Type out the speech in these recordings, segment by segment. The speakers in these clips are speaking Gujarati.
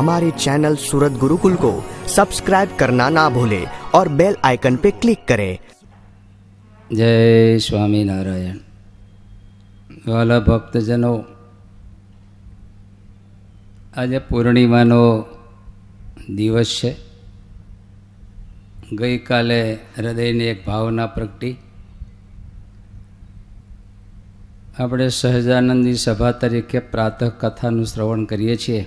हमारे चैनल सूरत गुरुकुल को सब्सक्राइब करना ना भूले और बेल आइकन पे क्लिक करें જય સ્વામિનારાયણ વાલા ભક્તજનો આજે પૂર્ણિમાનો દિવસ છે ગઈકાલે હૃદયની એક ભાવના પ્રગટી આપણે સહજાનંદની સભા તરીકે પ્રાતઃ કથાનું શ્રવણ કરીએ છીએ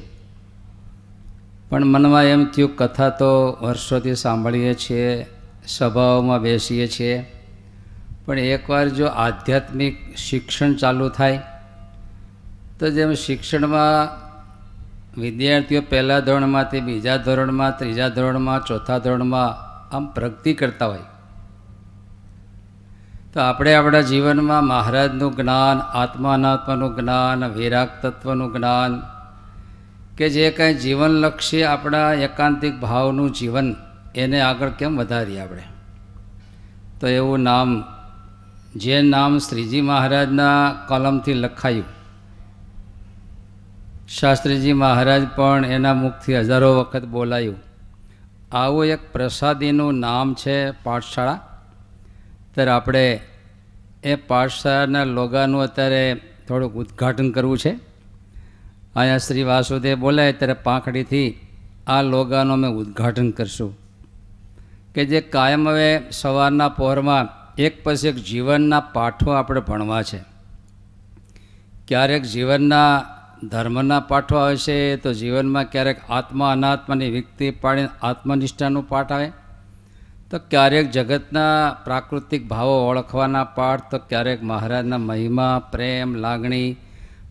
પણ મનમાં એમ થયું, કથા તો વર્ષોથી સાંભળીએ છીએ સભાઓમાં બેસીએ છીએ. પણ એકવાર જો આધ્યાત્મિક શિક્ષણ ચાલુ થાય, તો જેમ શિક્ષણમાં વિદ્યાર્થીઓ પહેલા ધોરણમાંથી બીજા ધોરણમાં, ત્રીજા ધોરણમાં, ચોથા ધોરણમાં આમ પ્રગતિ કરતા હોય. તો આપણે આપણા જીવનમાં મહારાજનું જ્ઞાન, આત્માનાત્માનું જ્ઞાન, વિરાગ તત્વનું જ્ઞાન કે જે કાંઈ જીવનલક્ષી આપણા એકાંતિક ભાવનું જીવન, એને આગળ કેમ વધારીએ આપણે? તો એવું નામ, જે નામ શ્રીજી મહારાજના કલમથી લખાયું. શાસ્ત્રીજી મહારાજ પણ એના મુખથી હજારો વખત બોલાયું. આવું એક પ્રસાદીનું નામ છે પાઠશાળા. ત્યારે આપણે એ પાઠશાળાના લોગાનું અત્યારે થોડુંક ઉદ્ઘાટન કરવું છે. અહીંયા શ્રી વાસુદેવ બોલાય ત્યારે પાંખડીથી આ લોગાનું અમે ઉદ્ઘાટન કરશું. કે જે કાયમ હવે સવારના પહોરમાં એક પછી એક જીવનના પાઠો આપણે ભણવા છે. ક્યારેક જીવનના ધર્મના પાઠો આવે છે, તો જીવનમાં ક્યારેક આત્મા અનાત્માની વ્યક્તિ પાડીને આત્મનિષ્ઠાનું પાઠ આવે. તો ક્યારેક જગતના પ્રાકૃતિક ભાવો ઓળખવાના પાઠ, તો ક્યારેક મહારાજના મહિમા, પ્રેમ, લાગણી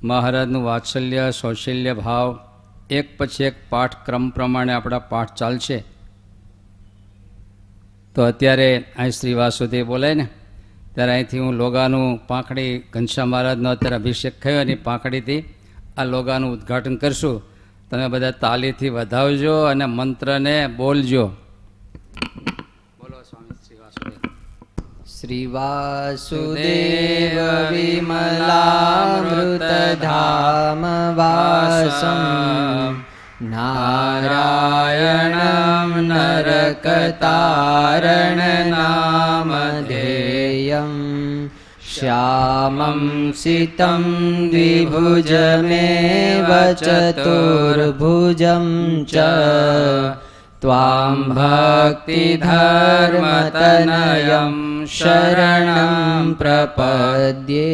મહારાજનું વાત્સલ્ય, સૌશલ્ય ભાવ, એક પછી એક પાઠ ક્રમ પ્રમાણે આપણા પાઠ ચાલશે. તો અત્યારે અહીં શ્રી વાસુદેવ બોલાય ને, ત્યારે અહીંથી હું લોગાનું પાંખડી ઘનશ્યામ મહારાજનો અત્યારે અભિષેક થયો અને પાંખડીથી આ લોગાનું ઉદ્ઘાટન કરશું. તમે બધા તાલીથી વધાવજો અને મંત્રને બોલજો. श्रीवासुदेव विमलामृतधाम वासं नारायणं नरकतारणनामधेयं श्यामं सितं द्विभुजमेव चतुर्भुजं च त्वां भक्तिधर्मतनयं शरणं प्रपद्ये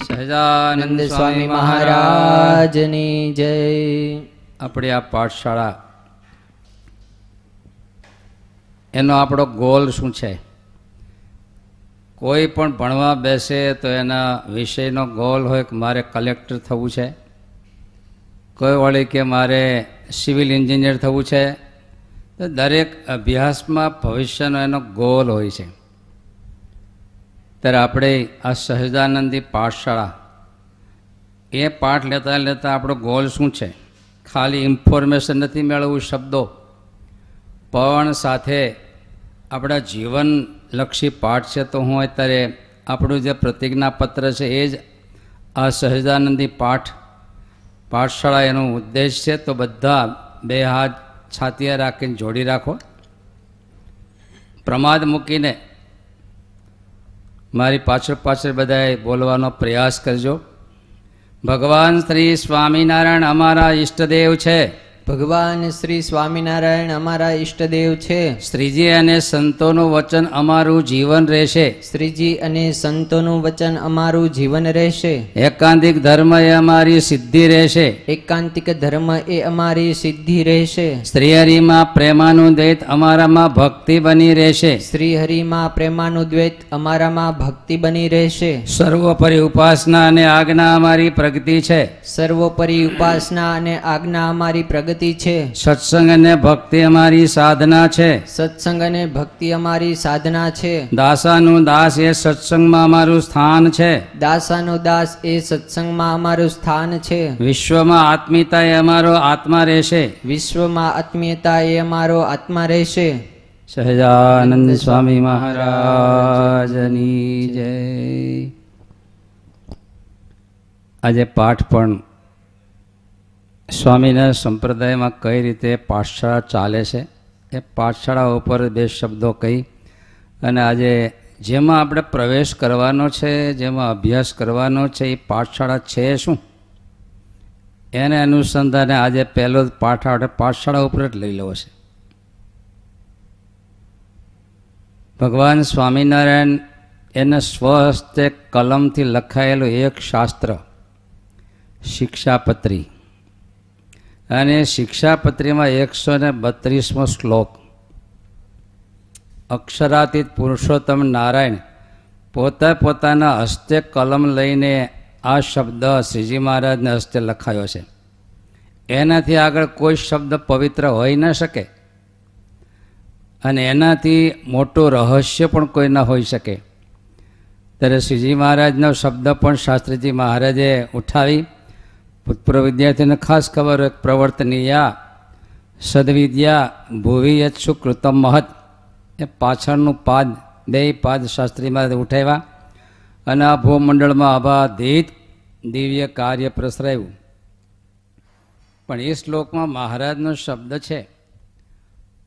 સહજાનંદ નંદ સ્વામી મહારાજની જય આપણી આ પાઠશાળા એનો આપણો ગોલ શું છે કોઈ પણ ભણવા બેસે તો એના વિષયનો ગોલ હોય કે મારે કલેક્ટર થવું છે કોઈ વળી કે મારે સિવિલ એન્જિનિયર થવું છે દરેક અભ્યાસમાં ભવિષ્યનો એનો ગોલ હોય છે. ત્યારે આપણે આ સહજાનંદી પાઠશાળા, એ પાઠ લેતા લેતા આપણો ગોલ શું છે? ખાલી ઇન્ફોર્મેશન નથી મેળવવું શબ્દો, પણ સાથે આપણા જીવનલક્ષી પાઠ છે તો હું અત્યારે આપણું જે પ્રતિજ્ઞાપત્ર છે એ જ આ સહજાનંદી પાઠ પાઠશાળા એનો ઉદ્દેશ છે. તો બધા બે હાથ છાતીએ રાખીને જોડી રાખો. પ્રમાદ મૂકીને મારી પાછળ પાછળ બધાએ બોલવાનો પ્રયાસ કરજો. ભગવાન શ્રી સ્વામિનારાયણ અમારા ઈષ્ટદેવ છે. ભગવાન શ્રી સ્વામિનારાયણ અમારા ઈષ્ટદેવ છે. શ્રીજી અને સંતોનું વચન અમારું જીવન રહેશે. શ્રીજી અને સંતોનું વચન અમારું જીવન રહેશે. એકાંતિક ધર્મ એ અમારી સિદ્ધિ રહેશે. એકાંતિક ધર્મ એ અમારી સિદ્ધિ રહેશે. શ્રીહરિમાં પ્રેમાનું દ્વૈત અમારામાં ભક્તિ બની રહેશે. શ્રીહરિમાં પ્રેમાનું દ્વૈત અમારામાં ભક્તિ બની રહેશે. સર્વોપરી ઉપાસના અને આજ્ઞા અમારી પ્રગતિ છે. સર્વોપરી ઉપાસના અને આજ્ઞા અમારી પ્રગતિ છે. સત્સંગ અને ભક્તિ અમારી સાધના છે. સત્સંગ અને ભક્તિ અમારી સાધના છે. દાસાનું દાસ એ સત્સંગમાં અમારું સ્થાન છે. દાસાનો દાસ એ સત્સંગમાં અમારું સ્થાન છે. વિશ્વમાં આત્મીયતા એ અમારો આત્મા રહેશે. વિશ્વમાં આત્મીયતા એ અમારો આત્મા રહેશે. સહજાનંદ સ્વામી મહારાજની જય. આજે પાઠ પણ સ્વામીના સંપ્રદાયમાં કઈ રીતે પાઠશાળા ચાલે છે? એ પાઠશાળા ઉપર બે શબ્દો કહી અને આજે જેમાં આપણે પ્રવેશ કરવાનો છે, જેમાં અભ્યાસ કરવાનો છે, એ પાઠશાળા છે શું? એને અનુસંધાને આજે પહેલો જ પાઠ આપણે પાઠશાળા ઉપર જ લઈ લેવો છે. ભગવાન સ્વામિનારાયણ એને સ્વહસ્તે કલમથી લખાયેલું એક શાસ્ત્ર, શિક્ષાપત્રી. અને શિક્ષાપત્રીમાં એકસો ને બત્રીસમો શ્લોક. અક્ષરાતીત પુરુષોત્તમ નારાયણ પોતે પોતાના હસ્તે કલમ લઈને આ શબ્દ શ્રીજી મહારાજને હસ્તે લખાયો છે. એનાથી આગળ કોઈ શબ્દ પવિત્ર હોઈ ન શકે અને એનાથી મોટું રહસ્ય પણ કોઈ ન હોઈ શકે. ત્યારે શ્રીજી મહારાજનો શબ્દ પણ શાસ્ત્રીજી મહારાજે ઉઠાવી ભૂતપૂર્વ વિદ્યાર્થીઓને ખાસ ખબર પ્રવર્તનીયા સદવિદ્યા, ભુવી યત્સુ કૃતમ મહત. એ પાછળનું પાદ બે પાદ શાસ્ત્રીમાં ઉઠાવ્યા અને આ ભૂમંડળમાં અબાધિત દિવ્ય કાર્ય પ્રસરાયું. પણ એ શ્લોકમાં મહારાજનો શબ્દ છે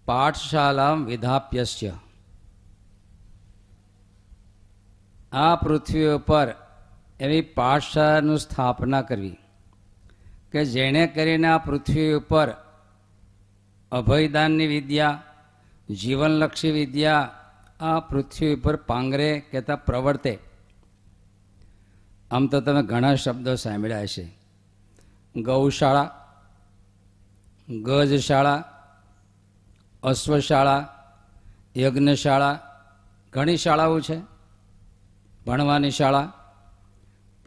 પાઠશાલા વિધાપ્યસ્ય. આ પૃથ્વી ઉપર એવી પાઠશાળાનું સ્થાપના કરવી. કે જેણે કરીને આ પૃથ્વી ઉપર અભયદાનની વિદ્યા, જીવનલક્ષી વિદ્યા આ પૃથ્વી ઉપર પાંગરે કહેતા પ્રવર્તે. આમ તો તમે ઘણા શબ્દો સાંભળ્યા છે ગૌશાળા, ગજશાળા, અશ્વશાળા, યજ્ઞશાળા, ઘણી શાળાઓ છે. ભણવાની શાળા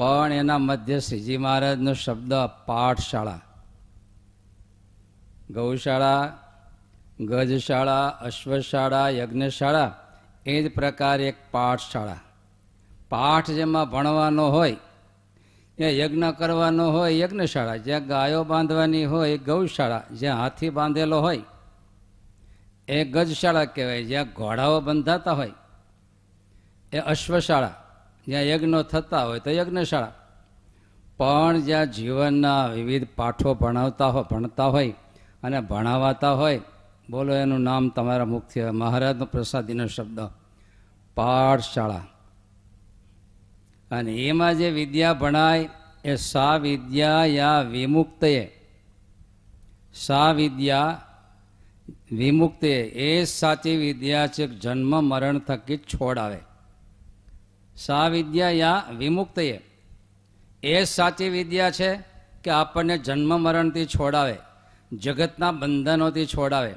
પણ એના મધ્ય શ્રીજી મહારાજનો શબ્દ પાઠશાળા. ગૌશાળા, ગજશાળા, અશ્વશાળા, યજ્ઞશાળા, એ જ પ્રકારે એક પાઠશાળા. પાઠ જેમાં ભણવાનો હોય ત્યાં યજ્ઞ કરવાનો હોય યજ્ઞશાળા. જ્યાં ગાયો બાંધવાની હોય ગૌશાળા. જ્યાં હાથી બાંધેલો હોય, એ ગજશાળા કહેવાય. જ્યાં ઘોડાઓ બંધાતા હોય, એ અશ્વશાળા. જ્યાં યજ્ઞો થતા હોય તો યજ્ઞશાળા. પણ જ્યાં જીવનના વિવિધ પાઠો ભણાવતા હોય ભણતા હોય અને ભણાવાતા હોય, બોલો એનું નામ તમારા મુખ્ય મહારાજનો પ્રસાદીનો શબ્દ. પાઠશાળા. અને એમાં જે વિદ્યા ભણાય એ સા વિદ્યા યા વિમુક્તએ સા વિદ્યા વિમુક્તે એ સાચી વિદ્યા છે જન્મ, મરણ થકી છોડાવે સા વિદ્યા યા વિમુક્ત એ સાચી વિદ્યા છે કે આપણને જન્મ મરણથી છોડાવે, જગતના બંધનોથી છોડાવે,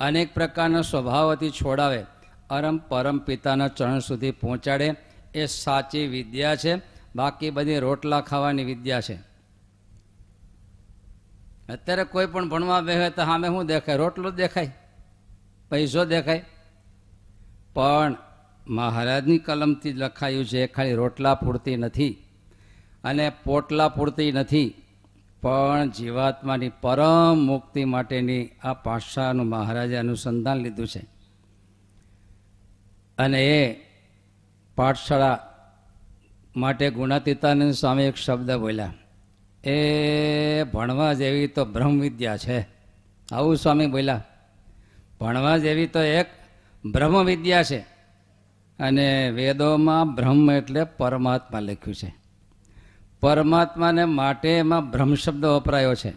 અનેક પ્રકારના સ્વભાવોથી છોડાવે, અરમ પરમ પિતાના ચરણ સુધી પહોંચાડે એ સાચી વિદ્યા છે. બાકી બધી રોટલા ખાવાની વિદ્યા છે. અત્યારે કોઈ પણ ભણવા બેસે તો સામે શું દેખાય? રોટલો દેખાય. પૈસો દેખાય. પણ મહારાજની કલમથી જ લખાયું છે, ખાલી રોટલા પૂરતી નથી અને પોટલા પૂરતી નથી, પણ જીવાત્માની પરમ મુક્તિ માટેની આ પાઠશાળાનું મહારાજે અનુસંધાન લીધું છે. અને એ પાઠશાળા માટે ગુણાતીતાનંદ સ્વામી એક શબ્દ બોલ્યા, એ ભણવા જેવી તો બ્રહ્મવિદ્યા છે. આવું સ્વામી બોલ્યા, ભણવા જેવી તો એક બ્રહ્મવિદ્યા છે. અને વેદોમાં બ્રહ્મ એટલે પરમાત્મા લખ્યું છે. પરમાત્માને માટે એમાં બ્રહ્મ શબ્દ વપરાયો છે.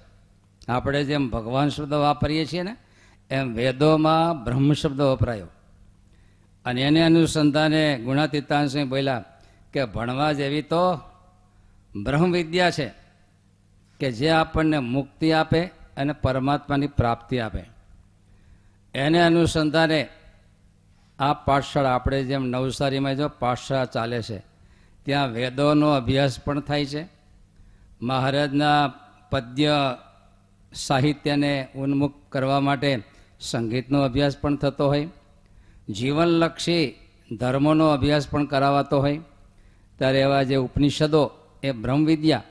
આપણે જેમ ભગવાન શબ્દ વાપરીએ છીએ ને, એમ વેદોમાં બ્રહ્મ શબ્દ વપરાયો. અને એને અનુસંધાને ગુણાતીતાંશ બોલ્યા કે ભણવા જેવી તો બ્રહ્મ વિદ્યા છે કે જે આપણને મુક્તિ આપે અને પરમાત્માની પ્રાપ્તિ આપે. એને અનુસંધાને આ પાઠશાળા આપણે જેમ નવસારીમાં જો પાઠશાળા ચાલે છે, ત્યાં વેદોનો અભ્યાસ પણ થાય છે. મહારાજના પદ્ય સાહિત્યને ઉન્મુખ કરવા માટે સંગીતનો અભ્યાસ પણ થતો હોય, જીવનલક્ષી ધર્મોનો અભ્યાસ પણ કરાવાતો હોય. ત્યારે એવા જે ઉપનિષદો એ બ્રહ્મવિદ્યા,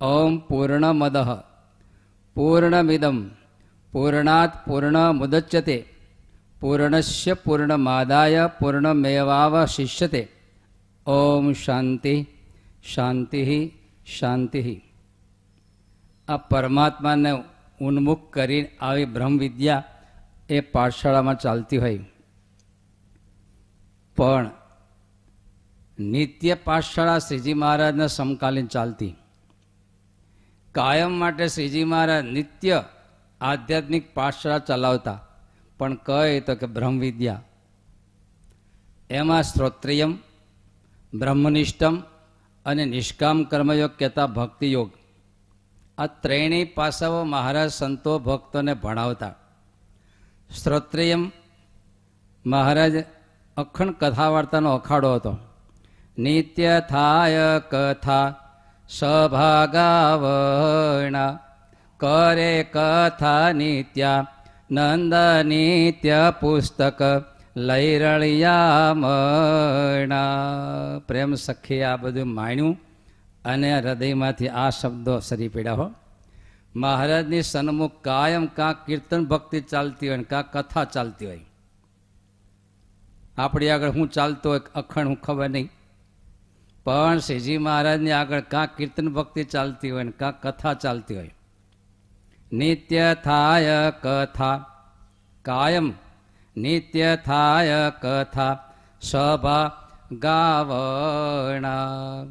ઓમ પૂર્ણમદ પૂર્ણમિદમ, પૂર્ણાત પૂર્ણ મુદચ્યતે પૂર્ણસ્ય પૂર્ણમાદાય પૂર્ણમેવાવશિષ્યતે ઓમ શાંતિ શાંતિ શાંતિ આ પરમાત્માને ઉન્મુખ કરી આવી બ્રહ્મવિદ્યા એ પાઠશાળામાં ચાલતી હોય પણ નિત્ય પાઠશાળા શ્રીજી મહારાજના સમકાલીન ચાલતી કાયમ માટે શ્રીજી મહારાજ નિત્ય આધ્યાત્મિક પાઠશાળા ચલાવતા પણ કહે તો કે બ્રહ્મવિદ્યા. એમાં શ્રોત્રિયમ બ્રહ્મનિષ્ઠમ અને નિષ્કામ કર્મયોગ કહેતા ભક્તિયોગ. આ ત્રણેય પાસાઓ મહારાજ સંતો ભક્તોને ભણાવતા. શ્રોત્રિયમ મહારાજ અખંડ કથા વાર્તાનો અખાડો હતો. નિત્ય થાય કથા સભાગાવણા કરે કથા નિત્યા નંદ નિત્ય પુસ્તક લૈરળિયામણા પ્રેમ સખી આ બધું માણ્યું અને હૃદયમાંથી આ શબ્દો સરી પડ્યા હો. મહારાજની સન્મુખ કાયમ કાં કીર્તન ભક્તિ ચાલતી હોય ને કાં કથા ચાલતી હોય. આપણી આગળ હું ચાલતો હોય અખંડ હું ખબર નહીં. પણ શ્રીજી મહારાજની આગળ કાં કીર્તન ભક્તિ ચાલતી હોય ને કાં કથા ચાલતી હોય. નિત્ય થાય કથા કાયમ નિત્ય થાય કથા સભા ગાવણા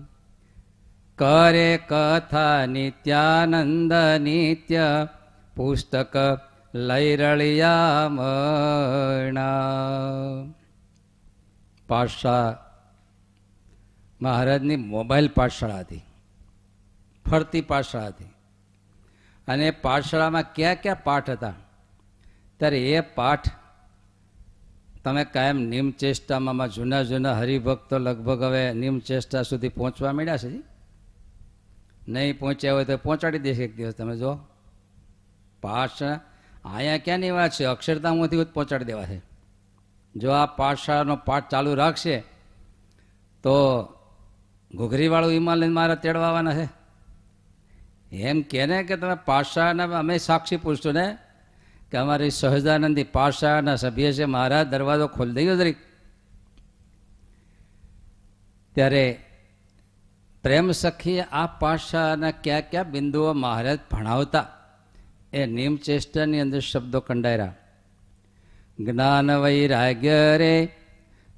કરે કથા નિત્યાનંદ નિત્ય પુસ્તક લૈરળિયામણા પાઠશાળા મહારાજની મોબાઈલ પાઠશાળા હતી ફરતી પાઠશાળા હતી અને પાઠશાળામાં ક્યાં ક્યાં પાઠ હતા? ત્યારે એ પાઠ તમે કાયમ નિમચેષ્ટામાં જૂના જૂના હરિભક્તો લગભગ હવે નિમચેષ્ટા સુધી પહોંચવા મળ્યા છે નહીં પહોંચ્યા હોય તો પહોંચાડી દેશે એક દિવસ તમે જો. પાઠશાળા અહીંયા ક્યાંની વાત છે? અક્ષરધામોથી પહોંચાડી દેવા છે. જો આ પાઠશાળાનો પાઠ ચાલુ રાખશે તો ઘૂઘરીવાળું હિમાલય મારા તેડવાના છે. એમ કે ને કે તમે પાઠશાળાના અમે સાક્ષી પૂછતો ને કે અમારી સહજાનંદી પાઠશાળાના સભ્ય છે. મહારાજ દરવાજો ખોલી દઈએ જરીક. ત્યારે પ્રેમ સખી આ પાઠશાળાના કયા કયા બિંદુઓ મહારાજ ભણાવતા? એ નિમચેષ્ટાની અંદર શબ્દો કંડાયરા જ્ઞાન વૈરાગ્ય રે,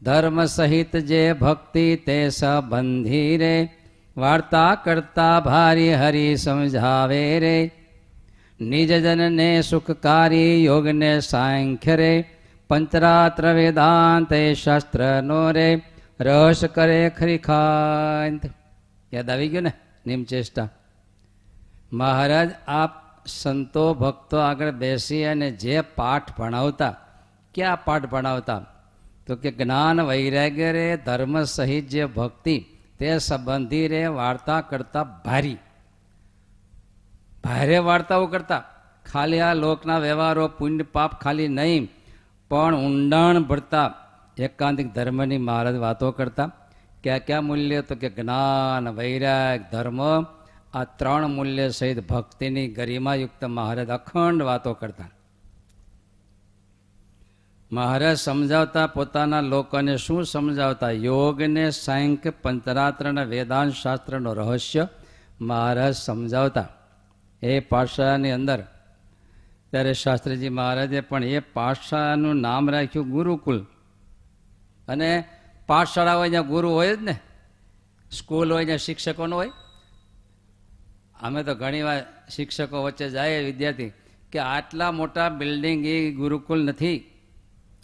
ધર્મ સહિત જે ભક્તિ તે સંબંધી રે વાર્તા કરતા ભારી હરી સમજાવે રે. નિજજનને સુખકારી યોગને સાંખ્ય રે. પંચરાત્ર વેદાંત એ શાસ્ત્રનો રે. રસ કરે ખરીખાંત. યાદ આવી ગયું ને નિમચેષ્ટા? મહારાજ, આપ સંતો ભક્તો આગળ બેસી અને જે પાઠ ભણાવતા, ક્યાં પાઠ ભણાવતા? તો કે જ્ઞાન વૈરાગ્ય રે, ધર્મ સહિત જે ભક્તિ તે સંબંધી રે વાર્તા કરતા ભારી. ભારે વાર્તાઓ કરતા. ખાલી આ લોકના વ્યવહારો, પુણ્ય પાપ ખાલી નહીં, પણ ઊંડાણ ભરતા એકાંતિક ધર્મની મહારાજ વાતો કરતા. ક્યાં ક્યાં મૂલ્ય તો કે જ્ઞાન, વૈરાગ, ધર્મ, આ ત્રણ મૂલ્ય સહિત ભક્તિની ગરિમાયુક્ત મહારાજ અખંડ વાતો કરતા. મહારાજ સમજાવતા પોતાના લોકોને શું સમજાવતા? યોગને સાંખ્ય પંચરાત્રના વેદાંત શાસ્ત્રનો રહસ્ય મહારાજ સમજાવતા. એ પાઠશાળાની અંદર, ત્યારે શાસ્ત્રીજી મહારાજે પણ એ પાઠશાળાનું નામ રાખ્યું ગુરુકુલ. અને પાઠશાળા હોય જ્યાં ગુરુ હોય જ ને, સ્કૂલ હોય જ્યાં શિક્ષકોનો હોય. અમે તો ઘણીવાર શિક્ષકો વચ્ચે જાય વિદ્યાર્થી, કે આટલા મોટા બિલ્ડિંગ એ ગુરુકુલ નથી.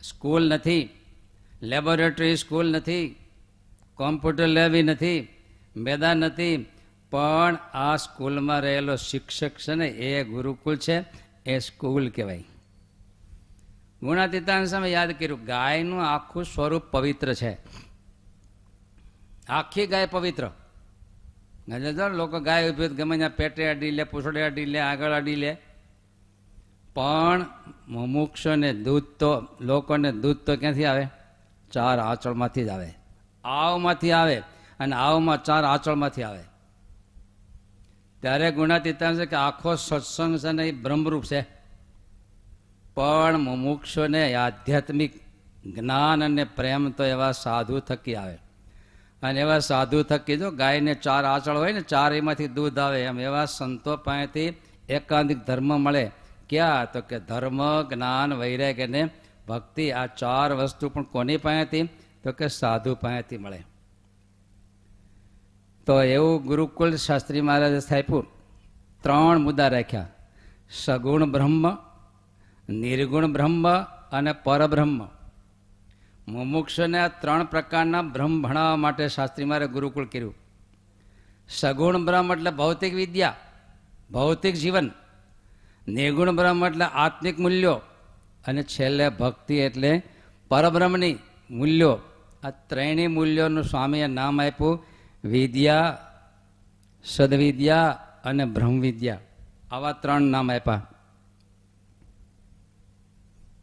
સ્કૂલ નથી, લેબોરેટરી સ્કૂલ નથી, કોમ્પ્યુટર લેવી નથી, મેદાન નથી, પણ આ સ્કૂલમાં રહેલો શિક્ષક છે ને, એ ગુરુકુલ છે, એ સ્કૂલ કહેવાય. ગુણાતીતાન સામે યાદ કર્યું, ગાયનું આખું સ્વરૂપ પવિત્ર છે. આખી ગાય પવિત્ર. લોકો ગાય ઊભી ગમે ત્યાં પેટે અડી લે, પૂછડે અડી લે, આગળ અડી લે પણ મુમુક્ષોને દૂધ તો, લોકોને દૂધ તો ક્યાંથી આવે? ચાર આંચળમાંથી જ આવે. આવમાંથી આવે અને આવમાં ચાર આંચળમાંથી આવે. ત્યારે ગુણાતીતાન છે કે આખો સત્સંગ છે ને એ બ્રહ્મરૂપ છે. પણ મુમુક્ષોને આધ્યાત્મિક જ્ઞાન અને પ્રેમ તો એવા સાધુ થકી આવે. અને એવા સાધુ થકી જો ગાયને ચાર આંચળ હોય ને, ચાર એમાંથી દૂધ આવે એમ, એવા સંતો પાસેથી એકાંતિક ધર્મ મળે. ક્યાં તો કે ધર્મ, જ્ઞાન, વૈરાગ્ય અને ભક્તિ આ ચાર વસ્તુ પણ કોની પાસેથી? તો કે સાધુ પાસેથી મળે. તો એવું ગુરુકુલ શાસ્ત્રી મહારાજે સ્થાપ્યું ત્રણ મુદ્દા રાખ્યા. સગુણ બ્રહ્મ, નિર્ગુણ બ્રહ્મ અને પરબ્રહ્મ. મુમુક્ષને આ ત્રણ પ્રકારના બ્રહ્મ ભણાવવા માટે શાસ્ત્રી મારે ગુરુકુળ કર્યું. સગુણ બ્રહ્મ એટલે ભૌતિક વિદ્યા, ભૌતિક જીવન. નિર્ગુણ બ્રહ્મ એટલે આત્મિક મૂલ્યો અને છેલ્લે ભક્તિ એટલે પરબ્રહ્મની મૂલ્યો. આ ત્રણેય મૂલ્યોનું સ્વામીએ નામ આપ્યું, વિદ્યા, સદવિદ્યા અને બ્રહ્મવિદ્યા. આવા ત્રણ નામ આપ્યા.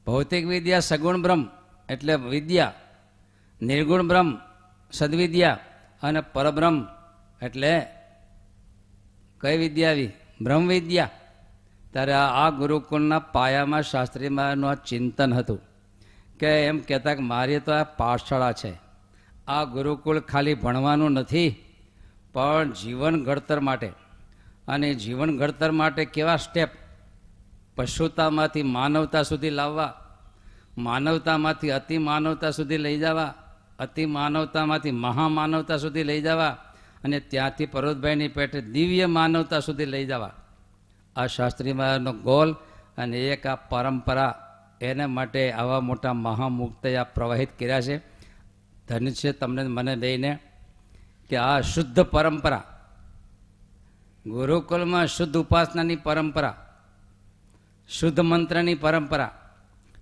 ભૌતિક વિદ્યા, સગુણ બ્રહ્મ એટલે વિદ્યા, નિર્ગુણ બ્રહ્મ, સદવિદ્યા અને પરબ્રહ્મ એટલે કઈ વિદ્યા આવી? બ્રહ્મ ત્યારે આ ગુરુકુળના પાયામાં શાસ્ત્રી આ ચિંતન હતું કે એમ કહેતા કે મારી તો આ પાઠશાળા છે. આ ગુરુકુળ ખાલી ભણવાનું નથી, પણ જીવન ઘડતર માટે. અને જીવન ઘડતર માટે કેવા સ્ટેપ પશુતામાંથી માનવતા સુધી લાવવા, માનવતામાંથી અતિ માનવતા સુધી લઈ જવા, અતિ માનવતામાંથી મહામાનવતા સુધી લઈ જવા, અને ત્યાંથી પરોતભાઈની પેટે દિવ્ય માનવતા સુધી લઈ જવા. આ શાસ્ત્રી મહારાજનો ગોલ અને એક આ પરંપરા એને માટે આવા મોટા મહામુક્ત આ પ્રવાહિત કર્યા છે. ધન્ય છે તમને મને બેને કે આ શુદ્ધ પરંપરા, ગુરુકુલમાં શુદ્ધ ઉપાસનાની પરંપરા, શુદ્ધ મંત્રની પરંપરા,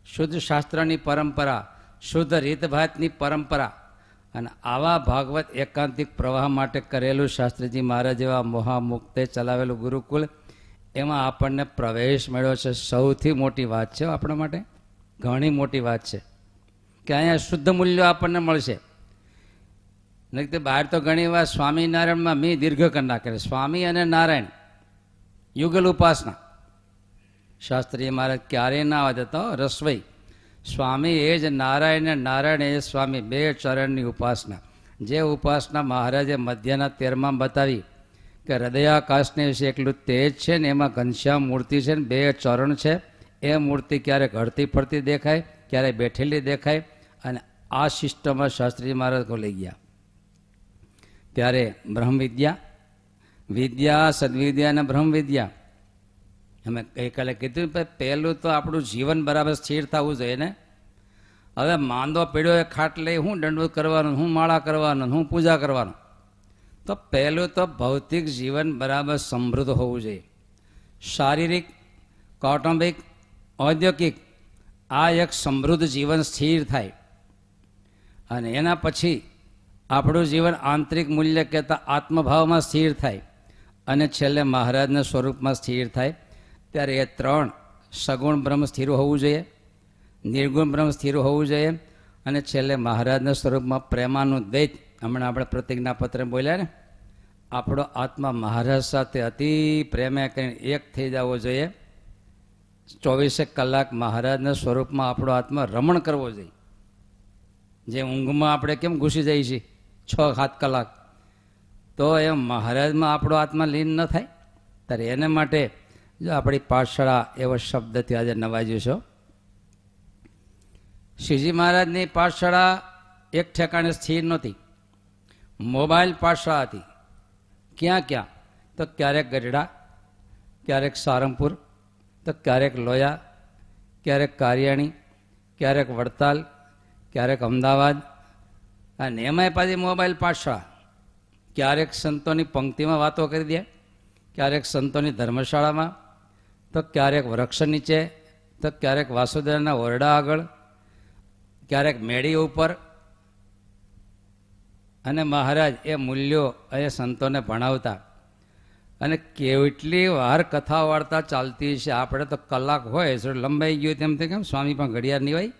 શુદ્ધ શાસ્ત્રની પરંપરા, શુદ્ધ રીતભાતની પરંપરા અને આવા ભાગવત એકાંતિક પ્રવાહ માટે કરેલું શાસ્ત્રીજી મહારાજ જેવા મહામુક્તે ચલાવેલું ગુરુકુલ એમાં આપણને પ્રવેશ મળ્યો છે. સૌથી મોટી વાત છે આપણા માટે. ઘણી મોટી વાત છે. કે અહીંયા શુદ્ધ મૂલ્યો આપણને મળશે. નહીં તે બહાર તો ઘણી વાર સ્વામિનારાયણમાં મી દીર્ઘ કરી નાખે સ્વામી અને નારાયણ, યુગલ ઉપાસના. શાસ્ત્રીય મહારાજ ક્યારેય ના આવે તો રસવઈ. સ્વામી એ જ નારાયણ નારાયણ એ સ્વામી. બે ચરણની ઉપાસના. જે ઉપાસના મહારાજે મધ્યના તેરમાં બતાવી. કે હૃદયાકાશને વિશે એકલું તેજ છે ને એમાં ઘનશ્યામ મૂર્તિ છે ને બે ચરણ છે. એ મૂર્તિ ક્યારેક હળતી ફરતી દેખાય, ક્યારેક બેઠેલી દેખાય અને આ સિસ્ટમમાં શાસ્ત્રી મહારાજ લઈ ગયા. ત્યારે બ્રહ્મવિદ્યા, વિદ્યા, સદવિદ્યા અને બ્રહ્મવિદ્યા. અમે ગઈકાલે કીધું પહેલું તો આપણું જીવન બરાબર સ્થિર થવું જોઈએ ને. હવે માંદો પીડ્યો એ ખાટ લઈ હું દંડવત કરવાનું, હું માળા કરવાનું, હું પૂજા કરવાનું. તો પહેલું તો ભૌતિક જીવન બરાબર સમૃદ્ધ હોવું જોઈએ. શારીરિક, કૌટુંબિક, ઔદ્યોગિક, આ એક સમૃદ્ધ જીવન સ્થિર થાય. અને એના પછી આપણું જીવન આંતરિક મૂલ્ય કહેતા આત્મભાવમાં સ્થિર થાય અને છેલ્લે મહારાજના સ્વરૂપમાં સ્થિર થાય. ત્યારે એ ત્રણ સગુણ બ્રહ્મ સ્થિર હોવું જોઈએ, નિર્ગુણ બ્રહ્મ સ્થિર હોવું જોઈએ અને છેલ્લે મહારાજના સ્વરૂપમાં પ્રેમાનું દૈત હમણાં આપણે પ્રતિજ્ઞાપત્ર બોલ્યા ને? આપણો આત્મા મહારાજ સાથે અતિ પ્રેમે કરીને એક થઈ જવો જોઈએ. ચોવીસેક કલાક મહારાજના સ્વરૂપમાં આપણો આત્મા રમણ કરવો જોઈએ. જે ઊંઘમાં આપણે કેમ ઘૂસી જઈએ છીએ? છ, સાત કલાક. તો એમ મહારાજમાં આપણો આત્મા લીન ન થાય. ત્યારે એને માટે જો આપણી પાઠશાળા એવો શબ્દથી આજે નવાજ્યું છો. શ્રીજી મહારાજની પાઠશાળા એક ઠેકાણે સ્થિર નહોતી. મોબાઈલ પાઠશાળા હતી ક્યાં ક્યાં? તો ક્યારેક ગઢડા, ક્યારેક સારંગપુર, તો ક્યારેક લોયા, ક્યારેક કારિયાણી, ક્યારેક વડતાલ, ક્યારેક અમદાવાદ. અને એમાંય પાછી મોબાઈલ પાઠશાળા ક્યારેક સંતોની પંક્તિમાં વાતો કરી દે, ક્યારેક સંતોની ધર્મશાળામાં, તો ક્યારેક વૃક્ષ નીચે, તો ક્યારેક વાસુદેવના ઓરડા આગળ, ક્યારેક મેળી ઉપર અને મહારાજ, એ મૂલ્યો એ સંતોને ભણાવતા. અને કેટલી વાર કથા વાર્તા ચાલતી છે, આપણે તો કલાક હોય તો લંબાઈ ગયું તેમ તે કેમ? સ્વામી પણ ઘડિયાળ નહીં હોય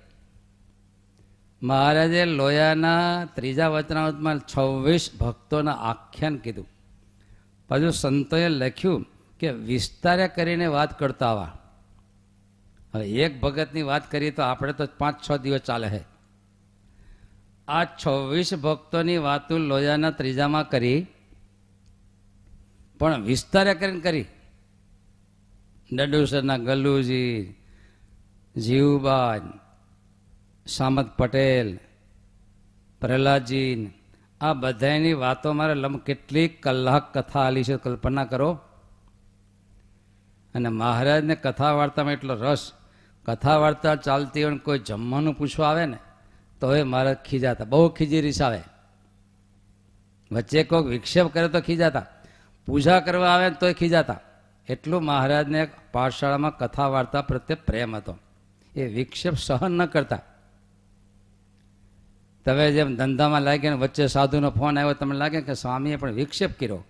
મહારાજે લોયાના ત્રીજા વચનાવતમાં છવ્વીસ ભક્તોના આખ્યાન કીધું. પાછું સંતોએ લખ્યું કે વિસ્તારે કરીને વાત કરતા આવા. હવે એક ભગતની વાત કરીએ તો આપણે તો પાંચ છ દિવસ ચાલે છે. આ છવ્વીસ ભક્તોની વાતો લોયાના ત્રીજામાં કરી, પણ વિસ્તારે કરીને કરી. ડડુસરના ગલ્લુજી જીવબાન, સામત પટેલ પ્રહલાદજી આ બધાની વાતો મારે લમ કેટલી કલાક કથા આલી છે, કલ્પના કરો. અને મહારાજને કથા વાર્તામાં એટલો રસ, કથા વાર્તા ચાલતી હોય કોઈ જમવાનું પૂછવા આવે ને તો એ મારા ખીજાતા. બહુ ખીજી રીસ આવે વચ્ચે કોઈક વિક્ષેપ કરે તો ખીજાતા. પૂજા કરવા આવે તોય ખીજાતા. એટલું મહારાજને પાઠશાળામાં કથા વાર્તા પ્રત્યે પ્રેમ હતો. એ વિક્ષેપ સહન ન કરતા. તમે જેમ ધંધામાં લાગ્યા ને વચ્ચે સાધુનો ફોન આવ્યો, તમને લાગે કે સ્વામીએ પણ વિક્ષેપ કર્યો?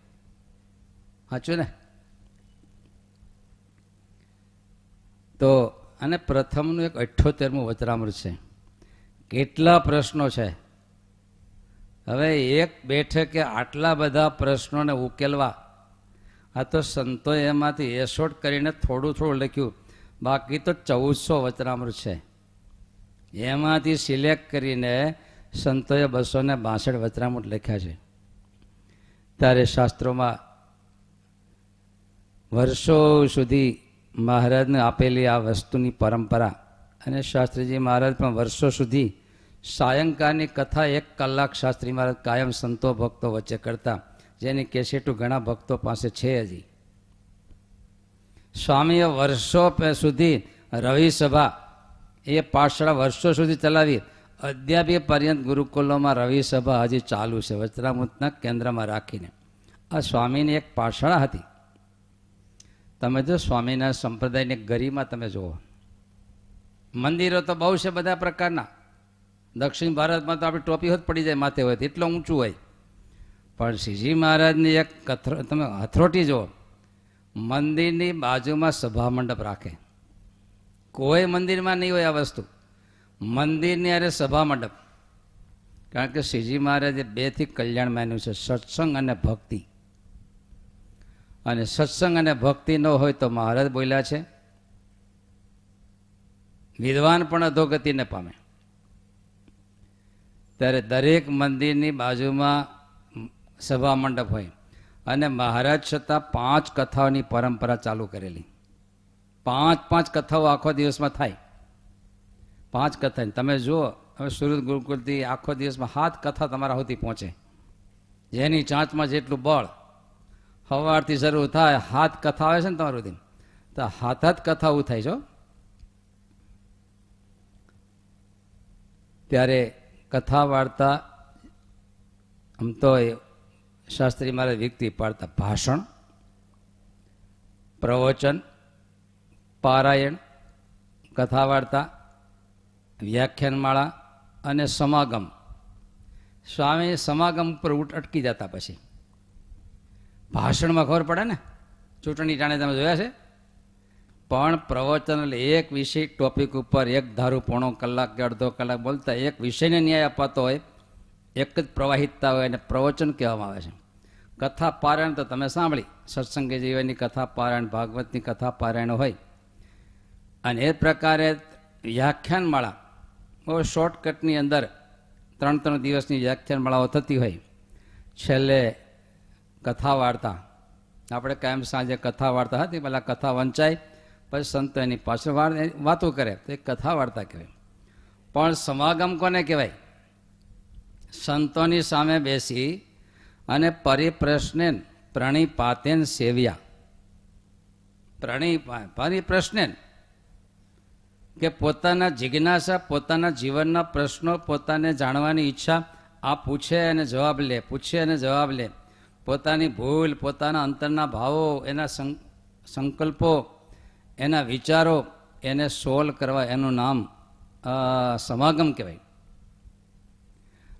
સાચું ને? તો, અને પ્રથમનું એક અઠ્યોતેરમું વચરામૃત છે. કેટલા પ્રશ્નો છે? હવે એક બેઠકે આટલા બધા પ્રશ્નોને ઉકેલવા. આ તો સંતોએ એમાંથી એસોટ કરીને થોડું થોડું લખ્યું. બાકી તો ચૌદસો વચનામૃત છે. એમાંથી સિલેક્ટ કરીને સંતોએ બસો ને બાસઠ વચનામૃત લખ્યા છે. ત્યારે શાસ્ત્રોમાં વર્ષો સુધી મહારાજને આપેલી આ વસ્તુની પરંપરા અને શાસ્ત્રીજી મહારાજ પણ વર્ષો સુધી સાયંકાળની કથા એક કલાક શાસ્ત્રી મહારાજ કાયમ સંતો ભક્તો વચ્ચે કરતા, જેની કેસેટો ઘણા ભક્તો પાસે છે હજી સ્વામીએ વર્ષો સુધી રવિ સભા એ પાઠશાળા વર્ષો સુધી ચલાવી, અદ્યાપી પર્યંત ગુરુકુલોમાં રવિ સભા હજી ચાલુ છે વચરામૃતના કેન્દ્રમાં રાખીને. આ સ્વામીની એક પાઠશાળા હતી. તમે જો સ્વામીના સંપ્રદાયની ગરિમા તમે જુઓ. મંદિરો તો બહુ છે બધા પ્રકારના. દક્ષિણ ભારતમાં તો આપણી ટોપી હોત પડી જાય માથે હોય એટલો ઊંચું હોય. પણ શ્રીજી મહારાજની એક કથરો, તમે હથરોટી જુઓ. મંદિરની બાજુમાં સભા મંડપ રાખે. કોઈ મંદિરમાં નહીં હોય આ વસ્તુ. મંદિરની અરે સભા મંડપ કારણ કે શ્રીજી મહારાજે બેથી કલ્યાણ માન્યું છે, સત્સંગ અને ભક્તિ. અને સત્સંગ અને ભક્તિ ન હોય તો મહારાજ બોલ્યા છે, વિદ્વાન પણ અધોગતિને પામે. ત્યારે દરેક મંદિરની બાજુમાં સભા મંડપ હોય. અને મહારાજ છતાં પાંચ કથાઓની પરંપરા ચાલુ કરેલી. પાંચ પાંચ કથાઓ આખો દિવસમાં થાય. પાંચ કથા તમે જુઓ, હવે સુરત ગુરુકુલથી આખો દિવસમાં હાથ કથા તમારા સુધી પહોંચે. જેની ચાંચમાં જેટલું બળ સવારથી શરૂ થાય, હાથ કથા આવે છે ને તમારું દિન તો હાથ હાથ કથાઓ થાય છો ત્યારે કથા વાર્તા આમ તો એ શાસ્ત્રી મારે વ્યક્તિ પાડતા ભાષણ, પ્રવચન, પારાયણ કથા વાર્તા વ્યાખ્યાનમાળા અને સમાગમ. સ્વામી સમાગમ પર ઉટ અટકી જતા પછી. ભાષણમાં ખબર પડે ને? ચૂંટણી ટાણે તમે જોયા છે? પણ પ્રવચન એટલે એક વિષય ટોપિક ઉપર એક ધારું પોણો કલાક કે અડધો કલાક બોલતા એક વિષયને ન્યાય અપાતો હોય, એક જ પ્રવાહિતતા હોય અને પ્રવચન કહેવામાં આવે છે. કથા પારાયણ તો તમે સાંભળી, સત્સંગે જીવનની કથા પારાયણ, ભાગવતની કથા પારાયણ હોય. અને એ પ્રકારે વ્યાખ્યાનમાળા, બહુ શોર્ટકટની અંદર ત્રણ ત્રણ દિવસની વ્યાખ્યાનમાળાઓ થતી હોય. છેલ્લે કથા વાર્તા. આપણે કાયમ સાંજે કથા વાર્તા હતી, પહેલાં કથા વંચાય પછી સંતો એની પાછળ વાતો કરે. તો એ કથા વાર્તા કહેવાય. પણ સમાગમ કોને કહેવાય? સંતોની સામે બેસી અને પરિપ્રશ્ને પ્રણીપાતેન સેવ્યા. પ્રણિપા પરિપ્રશ્ને કે પોતાના જિજ્ઞાસા, પોતાના જીવનના પ્રશ્નો, પોતાને જાણવાની ઈચ્છા, આ પૂછે અને જવાબ લે, પૂછે અને જવાબ લે. પોતાની ભૂલ, પોતાના અંતરના ભાવો, એના સંકલ્પો એના વિચારો એને સોલ્વ કરવા, એનું નામ સમાગમ કહેવાય.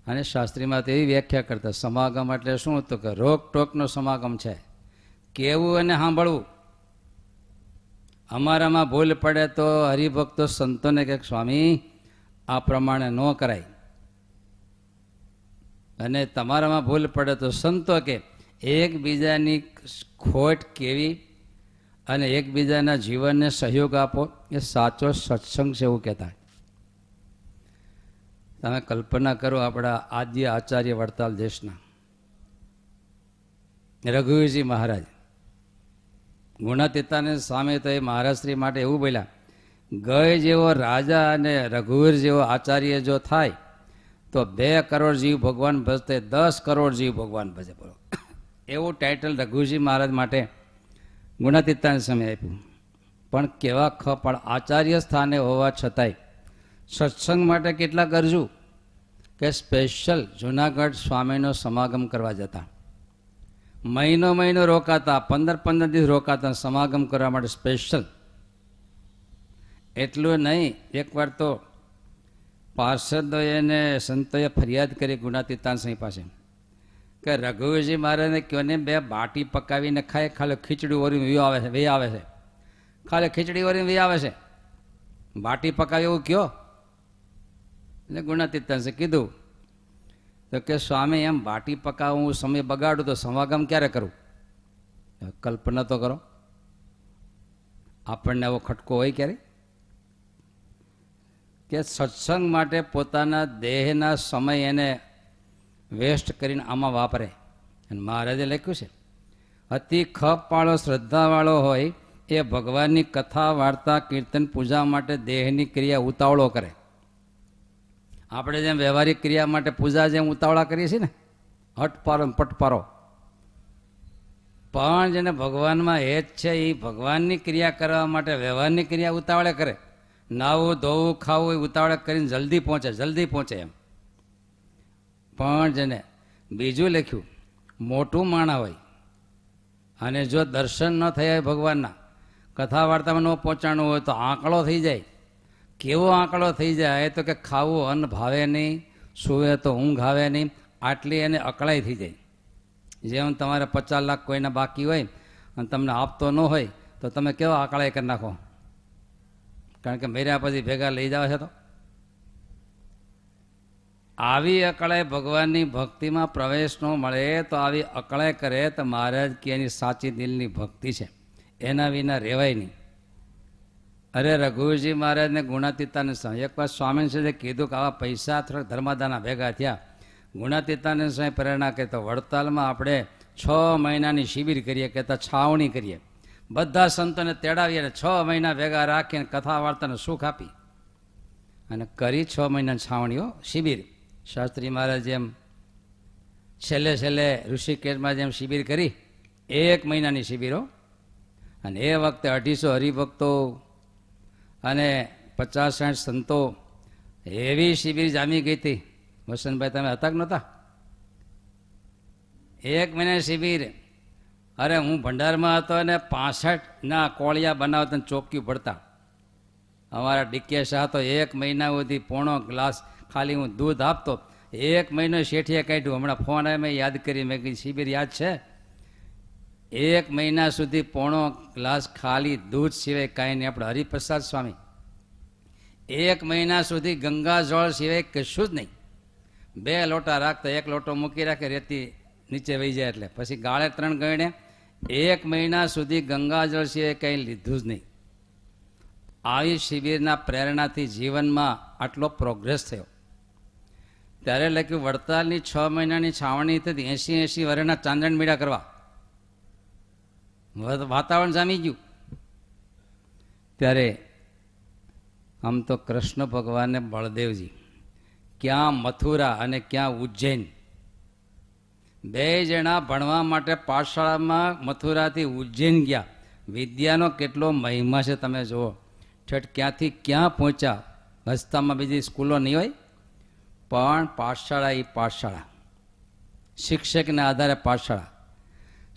અને શાસ્ત્રીમાં તેવી વ્યાખ્યા કરતા, સમાગમ એટલે શું? તો કે રોકટોકનો સમાગમ છે. કેવું અને સાંભળવું? અમારામાં ભૂલ પડે તો હરિભક્તો સંતોને કે, સ્વામી, આ પ્રમાણે ન કરાય. અને તમારામાં ભૂલ પડે તો સંતો કે, એકબીજાની ખોટ કેવી અને એકબીજાના જીવનને સહયોગ આપો, એ સાચો સત્સંગ છે એવું કહેતા તમે કલ્પના કરો આપણા આદ્ય આચાર્ય વડતાલ દેશના. રઘુવીરજી મહારાજ, ગુણાતીતાને સામે તો એ મહારાજશ્રી માટે એવું બોલ્યા, ગય જેવો રાજા અને રઘુવીર જેવો આચાર્ય જો થાય, તો બે કરોડ જીવ ભગવાન ભજતે, દસ કરોડ જીવ ભગવાન ભજે. બોલો. એવું ટાઇટલ રઘુજી મહારાજ માટે ગુણાતીતાને સમય આપ્યું. પણ કેવા ખ પણ આચાર્ય સ્થાને હોવા છતાંય સત્સંગ માટે કેટલા કરજું કે સ્પેશિયલ જુનાગઢ સ્વામીનો સમાગમ કરવા જતા. મહિનો મહિનો રોકાતા, પંદર પંદર દિવસ રોકાતા સમાગમ કરવા માટે સ્પેશિયલ એટલું નહીં, એકવાર તો પાર્ષદોએ એને સંતોએ ફરિયાદ કરી ગુણાતીતાન સિંહ પાસે કે રઘુવીરજી મહારાજને કહો ને બે બાટી પકાવીને ખાય, ખાલી ખીચડી ઓરીને વી આવે છે, વી આવે છે. ખાલી ખીચડી ઓરીને વી આવે છે. બાટી પકાવી એવું કયો? એટલે ગુણાતીતાંશે કીધું, તો કે સ્વામી, એમ બાટી પકાવું હું સમય બગાડું તો સમાગમ ક્યારે કરું? કલ્પના તો કરો. આપણને આવો ખટકો હોય ક્યારે? કે સત્સંગ માટે પોતાના દેહના સમય એને વેસ્ટ કરીને આમાં વાપરે. અને મહારાજે લખ્યું છે, અતિ ખપવાળો શ્રદ્ધાવાળો હોય એ ભગવાનની કથા, વાર્તા, કીર્તન, પૂજા માટે દેહની ક્રિયા ઉતાવળો કરે. આપણે જેમ વ્યવહારિક ક્રિયા માટે પૂજા જેમ ઉતાવળા કરીએ છીએ ને હટપારો પટપારો પણ જેને ભગવાનમાં હેત છે એ ભગવાનની ક્રિયા કરવા માટે વ્યવહારની ક્રિયા ઉતાવળે કરે. નાવું ધોવું, ખાવું, એ ઉતાવળે કરીને જલ્દી પહોંચે જલ્દી પહોંચે એમ. પણ જેને બીજું લખ્યું, મોટું માણા હોય. અને જો દર્શન ન થયા હોય ભગવાનના કથા વાર્તામાં ન પહોંચાડવું હોય તો આંકડો થઈ જાય. કેવો આંકડો થઈ જાય તો કે ખાવું અન્ન ભાવે નહીં, સૂવે તો ઊંઘ આવે નહીં, આટલી એને અકળાઈ થઈ જાય. જેમ તમારે પચાસ લાખ કોઈને બાકી હોય અને તમને આપતો ન હોય, તો તમે કેવો અકળાઈ કરી નાખો? કારણ કે મેર્યા પછી ભેગા લઈ જાવ છે તો. આવી અકળાઈ ભગવાનની ભક્તિમાં પ્રવેશ ન મળે તો આવી અકળાઈ કરે તો મહારાજ કે એની સાચી દિલની ભક્તિ છે. એના વિના રહેવાય નહીં. અરે રઘુજી મહારાજને ગુણાતીતાને સ્વામી સાથે કીધું કે આવા પૈસા થોડાક ધર્માદાના ભેગા થયા. ગુણાતીતાને સ્વામી પ્રેરણા કે તો વડતાલમાં આપણે છ મહિનાની શિબિર કરીએ કહેતા છાવણી કરીએ. બધા સંતોને તેડાવીએ અને છ મહિના ભેગા રાખીને કથા વાર્તાને સુખ આપી. અને કરી છ મહિના છાવણીઓ શિબિર. શાસ્ત્રી મહારાજ જેમ છેલ્લે છેલ્લે ઋષિકેશમાં જેમ શિબિર કરી, એક મહિનાની શિબિરો અને એ વખતે અઢીસો હરિભક્તો અને પચાસ સાઠ સંતો એવી શિબિર જામી ગઈ હતી. વસંતભાઈ, તમે હતા કે નહોતા? એક મહિના શિબિર. અરે, હું ભંડારમાં હતો અને પાસઠના કોળિયા બનાવતા ચોક્યું પડતા અમારા ડીકે શાહ તો એક મહિના સુધી પોણો ગ્લાસ ખાલી હું દૂધ આપતો. એક મહિનો શેઠીએ કાઢ્યું. હમણાં ફોન આવે મેં યાદ કરી. મેં કીધું, શિબિર યાદ છે? એક મહિના સુધી પોણો ગ્લાસ ખાલી દૂધ સિવાય કાંઈ નહીં. આપણે હરિપ્રસાદ સ્વામી. એક મહિના સુધી ગંગા જળ સિવાય કશું જ નહીં. બે લોટા રાખતા, એક લોટો મૂકી રાખે, રેતી નીચે વહી જાય એટલે. પછી ગાળે ત્રણ ગણે એક મહિના સુધી ગંગાજળ સિવાય કંઈ લીધું જ નહીં. આવી શિબિરના પ્રેરણાથી જીવનમાં આટલો પ્રોગ્રેસ થયો. ત્યારે લખ્યું વડતાલની છ મહિનાની છાવણી થતી એંસી એંસી વર્ષના ચાંદણ મીડા કરવા. વાતાવરણ જામી ગયું. ત્યારે આમ તો કૃષ્ણ ભગવાનને બળદેવજી, ક્યાં મથુરા અને ક્યાં ઉજ્જૈન? બે જણા ભણવા માટે પાઠશાળામાં મથુરાથી ઉજ્જૈન ગયા. વિદ્યાનો કેટલો મહિમા છે તમે જુઓ. ઠેઠ ક્યાંથી ક્યાં પહોંચ્યા? રસ્તામાં બીજી સ્કૂલો નહીં હોય? પણ પાઠશાળા એ પાઠશાળા. શિક્ષકને આધારે પાઠશાળા.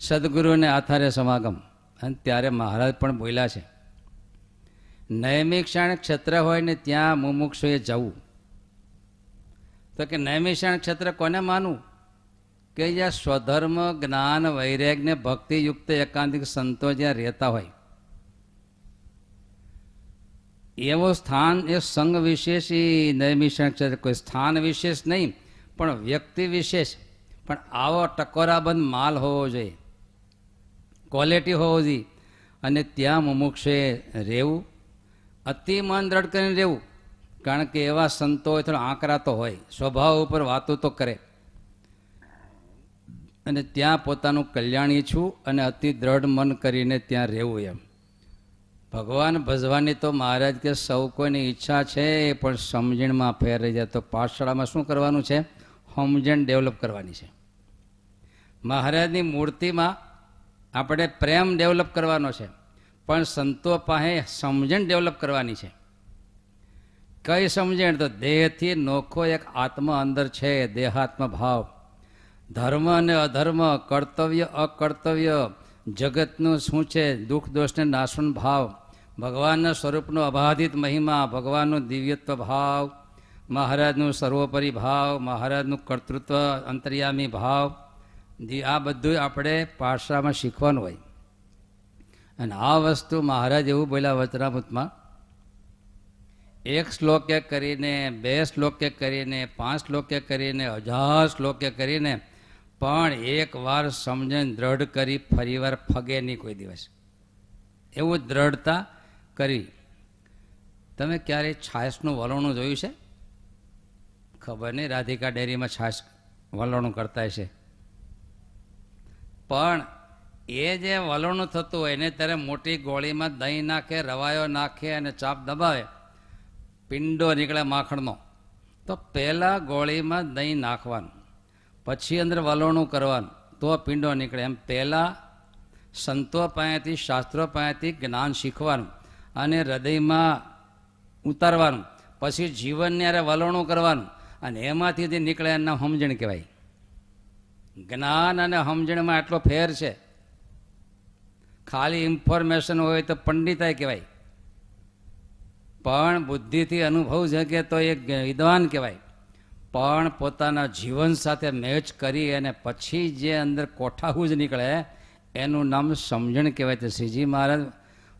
સદગુરુને આધારે સમાગમ. અને ત્યારે મહારાજ પણ બોલ્યા છે. નૈમિક્ષાણ ક્ષેત્ર હોય ને ત્યાં મુમુક્ષુએ જવું. તો કે નૈમિષાણ ક્ષેત્ર કોને માનવું? કે જ્યાં સ્વધર્મ, જ્ઞાન, વૈરાગ્ય ભક્તિયુક્ત એકાંતિક સંતો જ્યાં રહેતા હોય. એવો સ્થાન એ સંઘ વિશેષ એ નૈમિષાણ છે. કોઈ સ્થાન વિશેષ નહીં, પણ વ્યક્તિ વિશેષ. પણ આવો ટકોરાબંધ માલ હોવો જોઈએ. ક્વોલિટી હોવો જોઈએ. અને ત્યાં મુમુક્ષે રહેવું, અતિ મન દ્રઢ કરીને રહેવું. કારણ કે એવા સંતો હોય, થોડા આંકરા તો હોય. સ્વભાવ ઉપર વાતો તો કરે. અને ત્યાં પોતાનું કલ્યાણ ઈચ્છું અને અતિ દ્રઢ મન કરીને ત્યાં રહેવું એમ. ભગવાન ભજવાની તો મહારાજ કે સૌ કોઈની ઈચ્છા છે, પણ સમજણમાં ફેર રહી જાય તો પાઠશાળામાં શું કરવાનું છે? સમજણ ડેવલપ કરવાની છે. મહારાજની મૂર્તિમાં આપણે પ્રેમ ડેવલપ કરવાનો છે, પણ સંતો પાસે સમજણ ડેવલપ કરવાની છે. કઈ સમજણ? તો દેહથી નોખો એક આત્મા અંદર છે, દેહાત્મ ભાવ. ધર્મ અને અધર્મ, કર્તવ્ય, અકર્તવ્ય, જગતનું શું છે? દુઃખ, દોષને નાશવન ભાવ. ભગવાનના સ્વરૂપનો અબાધિત મહિમા, ભગવાનનો દિવ્યત્વ ભાવ, મહારાજનું સર્વોપરી ભાવ, મહારાજનું કર્તૃત્વ, અંતર્યામી ભાવ આ બધું આપણે પાઠશાળામાં શીખવાનું હોય. અને આ વસ્તુ મહારાજ એવું બોલ્યા વચરામૃતમાં એક શ્લોકે કરીને, બે શ્લોકે કરીને, પાંચ શ્લોકે કરીને, હજાર શ્લોકે કરીને, પણ એક વાર સમજણ દ્રઢ કરી ફરીવાર ફગે નહીં કોઈ દિવસ. એવું દ્રઢતા કરી. તમે ક્યારેય છાશનું વલણું જોયું છે? ખબર નહીં, રાધિકા ડેરીમાં છાશ વલણું કરતા છે. પણ એ જે વલણું થતું હોય, એને ત્યારે મોટી ગોળીમાં દહીં નાખે, રવાયો નાખે અને ચાપ દબાવે. પિંડો નીકળે માખણનો. તો પહેલાં ગોળીમાં દહીં નાખવાનું. પછી અંદર વલણું કરવાનું. તો પિંડો નીકળે. એમ પહેલાં સંતો પાસેથી, શાસ્ત્રો પાસેથી જ્ઞાન શીખવાનું. અને હૃદયમાં ઉતારવાનું, પછી જીવનને અરે વલણું કરવાનું, અને એમાંથી જે નીકળે એના સમજણ કહેવાય. જ્ઞાન અને સમજણમાં આટલો ફેર છે. ખાલી ઇન્ફોર્મેશન હોય તો પંડિતાય કહેવાય. પણ બુદ્ધિથી અનુભવ જગે તો એ વિદ્વાન કહેવાય. પણ પોતાના જીવન સાથે મેચ કરી અને પછી જે અંદર કોઠાહું જ નીકળે, એનું નામ સમજણ કહેવાય. તો શ્રીજી મહારાજ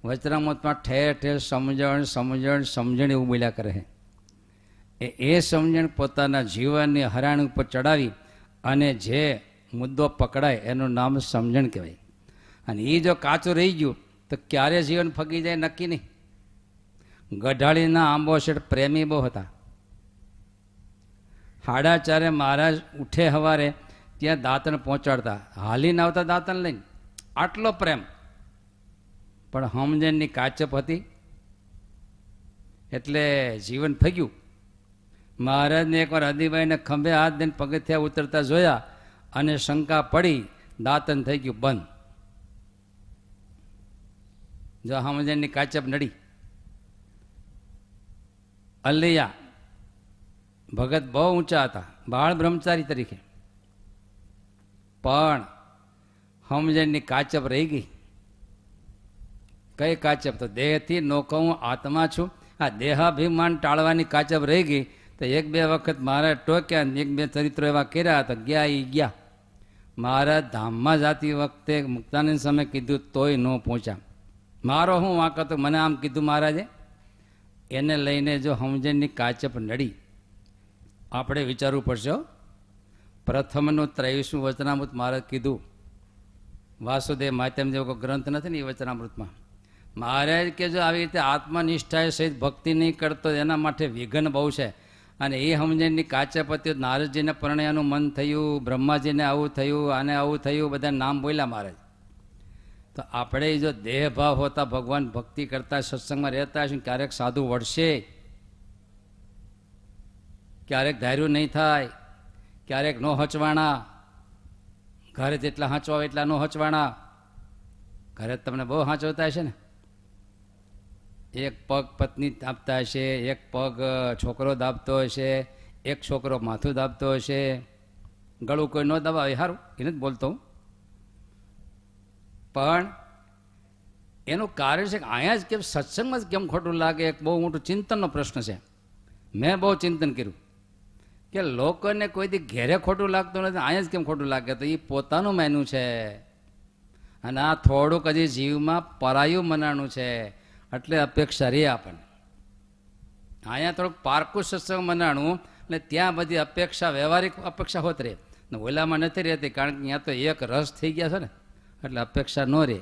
વચરામતમાં ઠેર ઠેર સમજણ સમજણ સમજણ એવું બોલ્યા કરે એ એ સમજણ પોતાના જીવનની હરાણ ઉપર ચડાવી અને જે મુદ્દો પકડાય એનું નામ સમજણ કહેવાય. અને એ જો કાચું રહી ગયું તો ક્યારે જીવન ફગી જાય નક્કી નહીં. ગઢાળીના આંબો શેઠ પ્રેમી બહુ હતા. હાડાચારે મહારાજ ઉઠે હવારે ત્યાં દાંતણ પહોંચાડતા. હાલીને આવતા દાંતણ લઈને. આટલો પ્રેમ. પણ હમજનની કાચપ હતી. એટલે જીવન ફગ્યું. મહારાજને એકવાર હદીભાઈને ખંભે હાથ દઈને પગથિયા ઉતરતા જોયા અને શંકા પડી, દાંતન થઈ ગયું બંધ. જો હમજનની કાચપ નડી. અલૈયા ભગત બહુ ઊંચા હતા, બાળ બ્રહ્મચારી તરીકે. પણ હમજનની કાચપ રહી ગઈ. કઈ કાચપ તો દેહથી નોકો હું આત્મા છું. આ દેહાભિમાન ટાળવાની કાચપ રહી ગઈ. તો એક બે વખત મારે ટોક્યા એક બે ચરિત્રો એવા કર્યા તો ગયા એ ગયા. મારા ધામમાં જાતી વખતે મુક્તાનંદ સમય કીધું, તોય ન પહોંચ્યા મારો હું વાંક હતો? મને આમ કીધું મહારાજે, એને લઈને જો સમજણની કાચપ નડી. આપણે વિચારવું પડશે પ્રથમનું ત્રેવીસમું વચનામૃત મહારાજ કીધું. વાસુદેવ માધ્યમ જેવો ગ્રંથ નથી ને એ વચનામૃતમાં? મહારાજ કે જો આવી રીતે આત્મનિષ્ઠાએ સહિત ભક્તિ નહીં કરતો, એના માટે વિઘન બહુ છે. અને એ સમજણની કાચપ હતી નારદજીને પરણ્યાનું મન થયું, બ્રહ્માજીને આવું થયું, આને આવું થયું, બધા નામ બોલ્યા મહારાજ. તો આપણે જો દેહભાવ હોતા ભગવાન ભક્તિ કરતા, સત્સંગમાં રહેતા હશે, ક્યારેક સાધુ વળશે? ક્યારેક ધાર્યું નહીં થાય, ક્યારેક નો હચવાણા. ઘરે જેટલા હાંચવા એટલા નો હચવાણા. ઘરે તમને બહુ હાંચવતા હશે ને? એક પગ પત્ની દાબતા હશે, એક પગ છોકરો દાબતો હશે, એક છોકરો માથું દાબતો હશે. ગળું કોઈ ન દબાવે સારું એને જ બોલતો હું. પણ એનું કારણ છે કે અહીંયા જ કેમ સત્સંગમાં જ કેમ ખોટું લાગે, એક બહુ મોટું ચિંતનનો પ્રશ્ન છે. મેં બહુ ચિંતન કર્યું કે લોકોને કોઈથી ઘેરે ખોટું લાગતું નથી, અહીંયા જ કેમ ખોટું લાગે? તો એ પોતાનું મેનું છે. અને આ થોડુંક હજી જીવમાં પરાયું મનાણું છે. એટલે અપેક્ષા રહી આપણને. અહીંયા થોડુંક પારકું સત્સંગ મનાણું, એટલે ત્યાં બધી અપેક્ષા, વ્યવહારિક અપેક્ષા હોત રહે ને ઓલામાં નથી રહેતી, કારણ કે અહીંયા તો એક રસ થઈ ગયા છે ને, એટલે અપેક્ષા ન રહે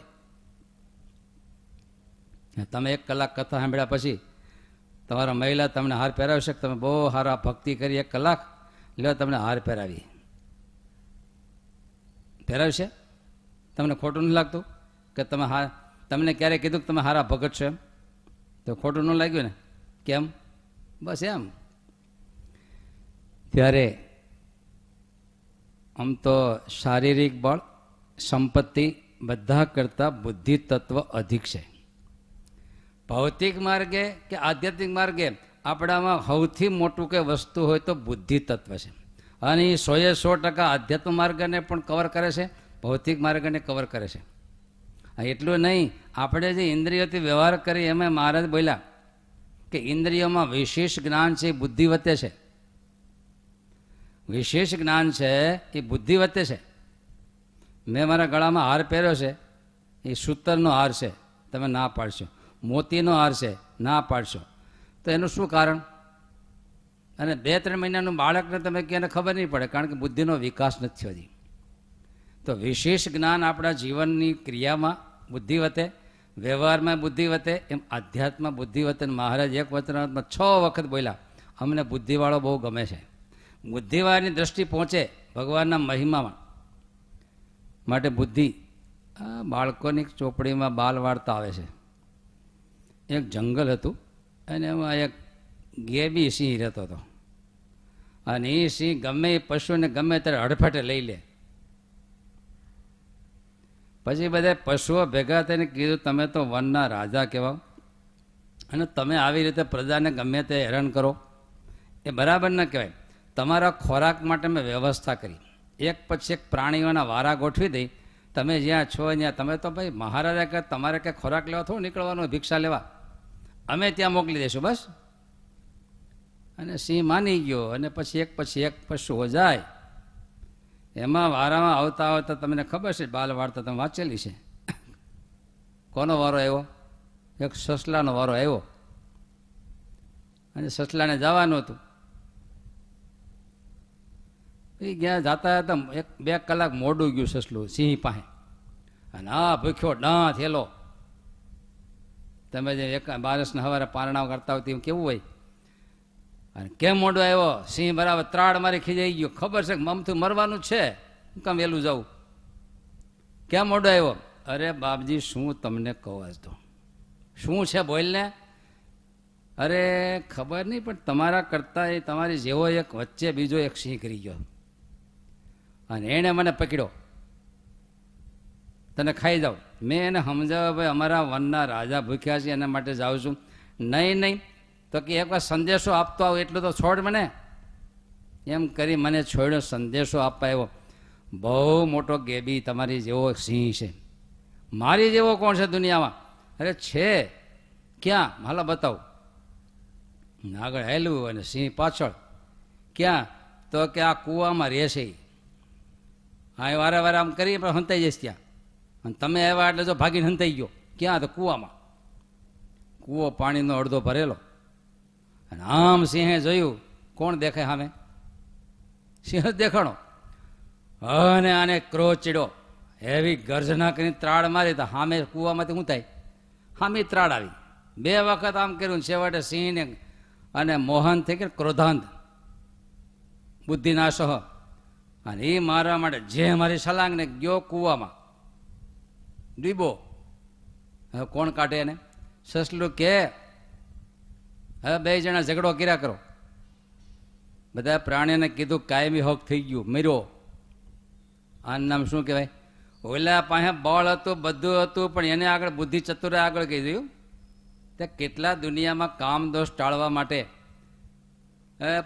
તમે એક કલાક કથા સાંભળ્યા પછી, તમારા મહિલા તમને હાર પહેરાવશે તમે બહુ સારા ભક્તિ કરી એક કલાક, લ્યો તમને હાર પહેરાવી. પહેરાવશે? તમને ખોટું નથી લાગતું કે તમે હા તમને ક્યારે કીધું કે તમે હારા ભગત છો? એમ તો ખોટું ન લાગ્યું ને? કેમ? બસ એમ. ત્યારે આમ તો શારીરિક બળ, સંપત્તિ બધા કરતાં બુદ્ધિ તત્વ અધિક છે. ભૌતિક માર્ગે કે આધ્યાત્મિક માર્ગે આપણામાં સૌથી મોટું કે વસ્તુ હોય તો બુદ્ધિ તત્વ છે. અને એ સોએ સો ટકા આધ્યાત્મ માર્ગને પણ કવર કરે છે, ભૌતિક માર્ગને કવર કરે છે. એટલું નહીં આપણે જે ઇન્દ્રિયોથી વ્યવહાર કરી એમાં મહારાજ બોલ્યા કે ઇન્દ્રિયોમાં વિશેષ જ્ઞાન છે એ બુદ્ધિ વત્તે છે. વિશેષ જ્ઞાન છે એ બુદ્ધિ વત્તે છે. મેં મારા ગળામાં હાર પહેર્યો છે. એ સૂતરનો હાર છે. તમે ના પાડશો. મોતીનો હાર છે. ના પાડશો. તો એનું શું કારણ? અને બે ત્રણ મહિનાનું બાળકને તમે ક્યાંને ખબર નહીં પડે, કારણ કે બુદ્ધિનો વિકાસ નથી થયો તો વિશેષ જ્ઞાન આપણા જીવનની ક્રિયામાં બુદ્ધિ વતે વ્યવહારમાં બુદ્ધિ વધે એમ આધ્યાત્મ બુદ્ધિ વતે મહારાજ એક વચનાત્મા છ વખત બોલ્યા, અમને બુદ્ધિવાળો બહુ ગમે છે. બુદ્ધિવાળાની દ્રષ્ટિ પહોંચે ભગવાનના મહિમામાં માટે બુદ્ધિ આ બાળકોની ચોપડીમાં બાલ વાર્તા આવે છે. એક જંગલ હતું, અને એમાં એક ગેબી સિંહ રહેતો હતો. અને એ સિંહ ગમે એ પશુને ગમે ત્યારે હડફેટે લઈ લે. પછી બધા પશુઓ ભેગા થઈને કીધું, તમે તો વનના રાજા કહેવાઓ. અને તમે આવી રીતે પ્રજાને ગમે તે હેરાન કરો. એ બરાબર ન કહેવાય. તમારા ખોરાક માટે મેં વ્યવસ્થા કરી. એક પછી એક પ્રાણીઓના વારા ગોઠવી દઈ. તમે જ્યાં છો ત્યાં, તમે તો ભાઈ મહારાજા કે તમારે કંઈ ખોરાક લેવા થોડું નીકળવાનું, ભિક્ષા લેવા. અમે ત્યાં મોકલી દઈશું, બસ. અને સિંહ માની ગયો. અને પછી એક પછી એક પશુઓ જાય. એમાં વારામાં આવતા આવતા તમને ખબર છે બાલ વાર્તા તમે વાંચેલી છે? કોનો વારો આવ્યો? એક સસલાનો વારો આવ્યો. અને સસલાને જવાનું હતું. એ ગયા જાતા હતા, એક બે કલાક મોડું ગયું સસલું, સિંહ પાસે. અને આ ભૂખ્યો ડાં થયેલો તમે જે એક બારસને સવારે પારણાઓ કરતા હોય તેમ કેવું હોય? અને કેમ મોડો આવ્યો? સિંહ બરાબર ત્રાડ મારી ખીજાઈ ગયો. ખબર છે કે મમથું મરવાનું છે? હું કામ વહેલું જાઉં? કેમ મોડો આવ્યો? અરે બાપજી, શું તમને કહો તો? શું છે બોલને? અરે ખબર નહીં, પણ તમારા કરતાં એ તમારી જેવો એક વચ્ચે બીજો એક સિંહ કરી ગયો. અને એણે મને પકડ્યો. તને ખાઈ જાઓ મેં એને સમજાવ્યો, ભાઈ, અમારા વનના રાજા ભૂખ્યા છે, એના માટે જાઉં છું. નહીં નહીં તો કે એક વાર સંદેશો આપતો આવું, એટલું તો છોડ મને. એમ કરી મને છોડ્યો, સંદેશો આપવા આવ્યો. બહુ મોટો ગેબી તમારી જેવો સિંહ છે. મારી જેવો કોણ છે દુનિયામાં? અરે છે. ક્યાં? હાલો બતાવો. આગળ હેલું અને સિંહ પાછળ. ક્યાં? તો કે આ કૂવામાં રહેશે હા એ વારે વારે આમ કરી પણ હંતાઈ જઈશ ત્યાં. અને તમે આવ્યા એટલે જો ભાગીને હંતાઈ ગયો. ક્યાં? તો કૂવામાં. કૂવો પાણીનો અડધો ભરેલો. અને આમ સિંહે જોયું, કોણ દેખાય સામે? સિંહ દેખાણો. અને આને ક્રોધ ચીડો એવી ગર્જના કરીને ત્રાડ મારી તો સામે કૂવામાંથી હું થાય. સામે ત્રાડ આવી. બે વખત આમ કર્યું છેવટે સિંહને અને મોહન થઈ ગયા ક્રોધાંત. બુદ્ધિનાશ. અને એ મારવા માટે જે મારી સલાંગને ગયો કૂવામાં. ડૂબો હવે કોણ કાઢે એને? સસલું કે હવે બે જણા ઝઘડો કર્યા કરો. બધા પ્રાણીને કીધું કાયમી હક થઈ ગયું, મર્યો. આનું નામ શું કહેવાય? ઓલા પાસે બળ હતું, બધું હતું, પણ એને આગળ બુદ્ધિ ચતુરે આગળ દઉં તે કેટલા દુનિયામાં કામ દોષ ટાળવા માટે?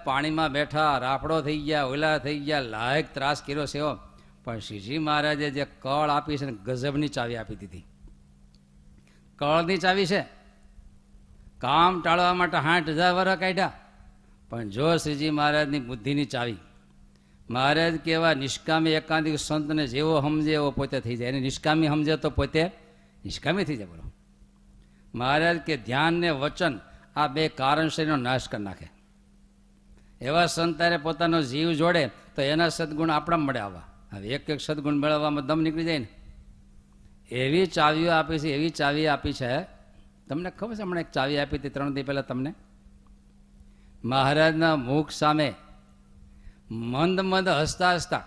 પાણીમાં બેઠા રાફડો થઈ ગયા, ઓલા થઈ ગયા, લાયક ત્રાસ કર્યો છે પણ શ્રીજી મહારાજે જે કળ આપી છે ને ગજબની ચાવી આપી દીધી. કળની ચાવી છે? કામ ટાળવા માટે સાઠ હજાર વર્ષ કાઢ્યા. પણ જો શ્રીજી મહારાજની બુદ્ધિની ચાવી, મહારાજ કેવા નિષ્કામી એકાંતિક સંતને જેવો સમજે એવો પોતે થઈ જાય. એને નિષ્કામી સમજે તો પોતે નિષ્કામી થઈ જાય, બોલો. મહારાજ કે ધ્યાન ને વચન આ બે કારણશ્રીનો નાશ કરી નાખે. એવા સંતારે પોતાનો જીવ જોડે તો એના સદગુણ આપણા મળે આવવા. હવે એક એક સદગુણ મેળવવામાં દમ નીકળી જાય ને. એવી ચાવીઓ આપી છે, એવી ચાવી આપી છે તમને ખબર છે, હમણાં એક ચાવી આપી હતી ત્રણ દી પહેલાં તમને? મહારાજના મુખ સામે મંદ મંદ હસતા હસતા,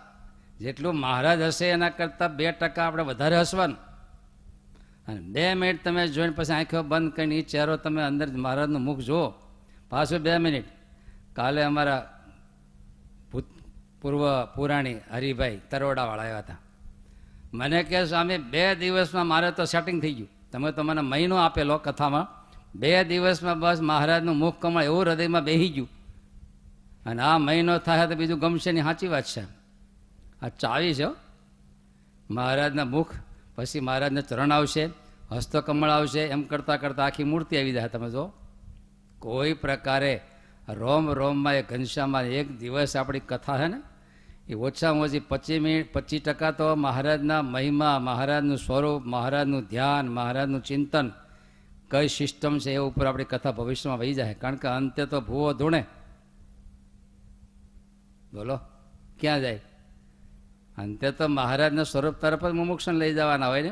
જેટલું મહારાજ હશે એના કરતાં બે ટકા આપણે વધારે હસવાનું. અને બે મિનિટ તમે જોઈને પછી આંખો બંધ કરીને એ ચહેરો તમે અંદર મહારાજનું મુખ જુઓ. પાછું બે મિનિટ. કાલે અમારા ભૂત પૂર્વ પુરાણી હરિભાઈ તરોડાવાળા આવ્યા હતા. મને કહે, સ્વામી, બે દિવસમાં મારે તો સેટિંગ થઈ ગયું. તમે તો મહિનો આપેલો કથામાં, બે દિવસમાં બસ મહારાજનું મુખ કમળ એવું હૃદયમાં બેહી ગયું. અને આ મહિનો થાય તો બીજું ગમશે ની સાચી વાત છે. આ ચાવી છે. મહારાજના મુખ, પછી મહારાજના ચરણ આવશે, હસ્તકમળ આવશે, એમ કરતાં કરતાં આખી મૂર્તિ આવી જાય. તમે જો, કોઈ પ્રકારે રોમ રોમમાં એ ઘનશ્યામાં એક દિવસ આપણી કથા છે ને એ ઓછામાં ઓછી પચીસ મિનિટ, પચીસ ટકા તો મહારાજના મહિમા, મહારાજનું સ્વરૂપ, મહારાજનું ધ્યાન, મહારાજનું ચિંતન કઈ સિસ્ટમ છે એ ઉપર આપણી કથા ભવિષ્યમાં વહી જાય. કારણ કે અંતે તો ભૂવો ધૂણે. બોલો, ક્યાં જાય? અંતે તો મહારાજના સ્વરૂપ તરફ જ મુમુક્ષણ લઈ જવાના હોય ને?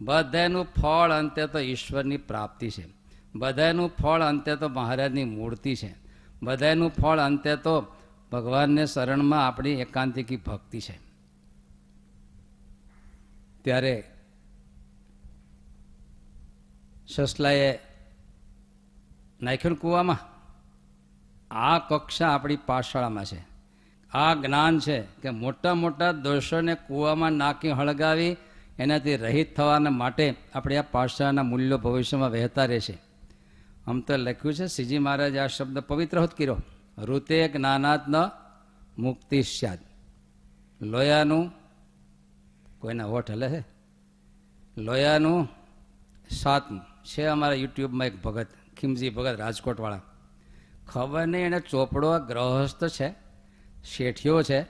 બધાનું ફળ અંતે તો ઈશ્વરની પ્રાપ્તિ છે. બધાનું ફળ અંતે તો મહારાજની મૂર્તિ છે. બધાનું ફળ અંતે તો ભગવાનને શરણમાં આપણી એકાંતિકી ભક્તિ છે. ત્યારે સસલાએ નાખ્યું કૂવામાં, આ કક્ષા આપણી પાઠશાળામાં છે. આ જ્ઞાન છે કે મોટા મોટા દોષોને કૂવામાં નાખી હળગાવી એનાથી રહિત થવાના માટે આપણે આ પાઠશાળાના મૂલ્યો ભવિષ્યમાં વહેતા રહેશે. આમ તો લખ્યું છે, શ્રીજી મહારાજ આ શબ્દ પવિત્ર હોત કર્યો ઋતે જ્ઞાનાત મુક્તિ સ્યાદ લોયાનું કોઈના હોઠ હલે લોયાનું સાતમું. છે અમારા યુટ્યુબમાં એક ભગત, ખીમજી ભગત, રાજકોટવાળા. ખબર નહીં, એને ચોપડો ગ્રહસ્થ છે, શેઠિયો છે,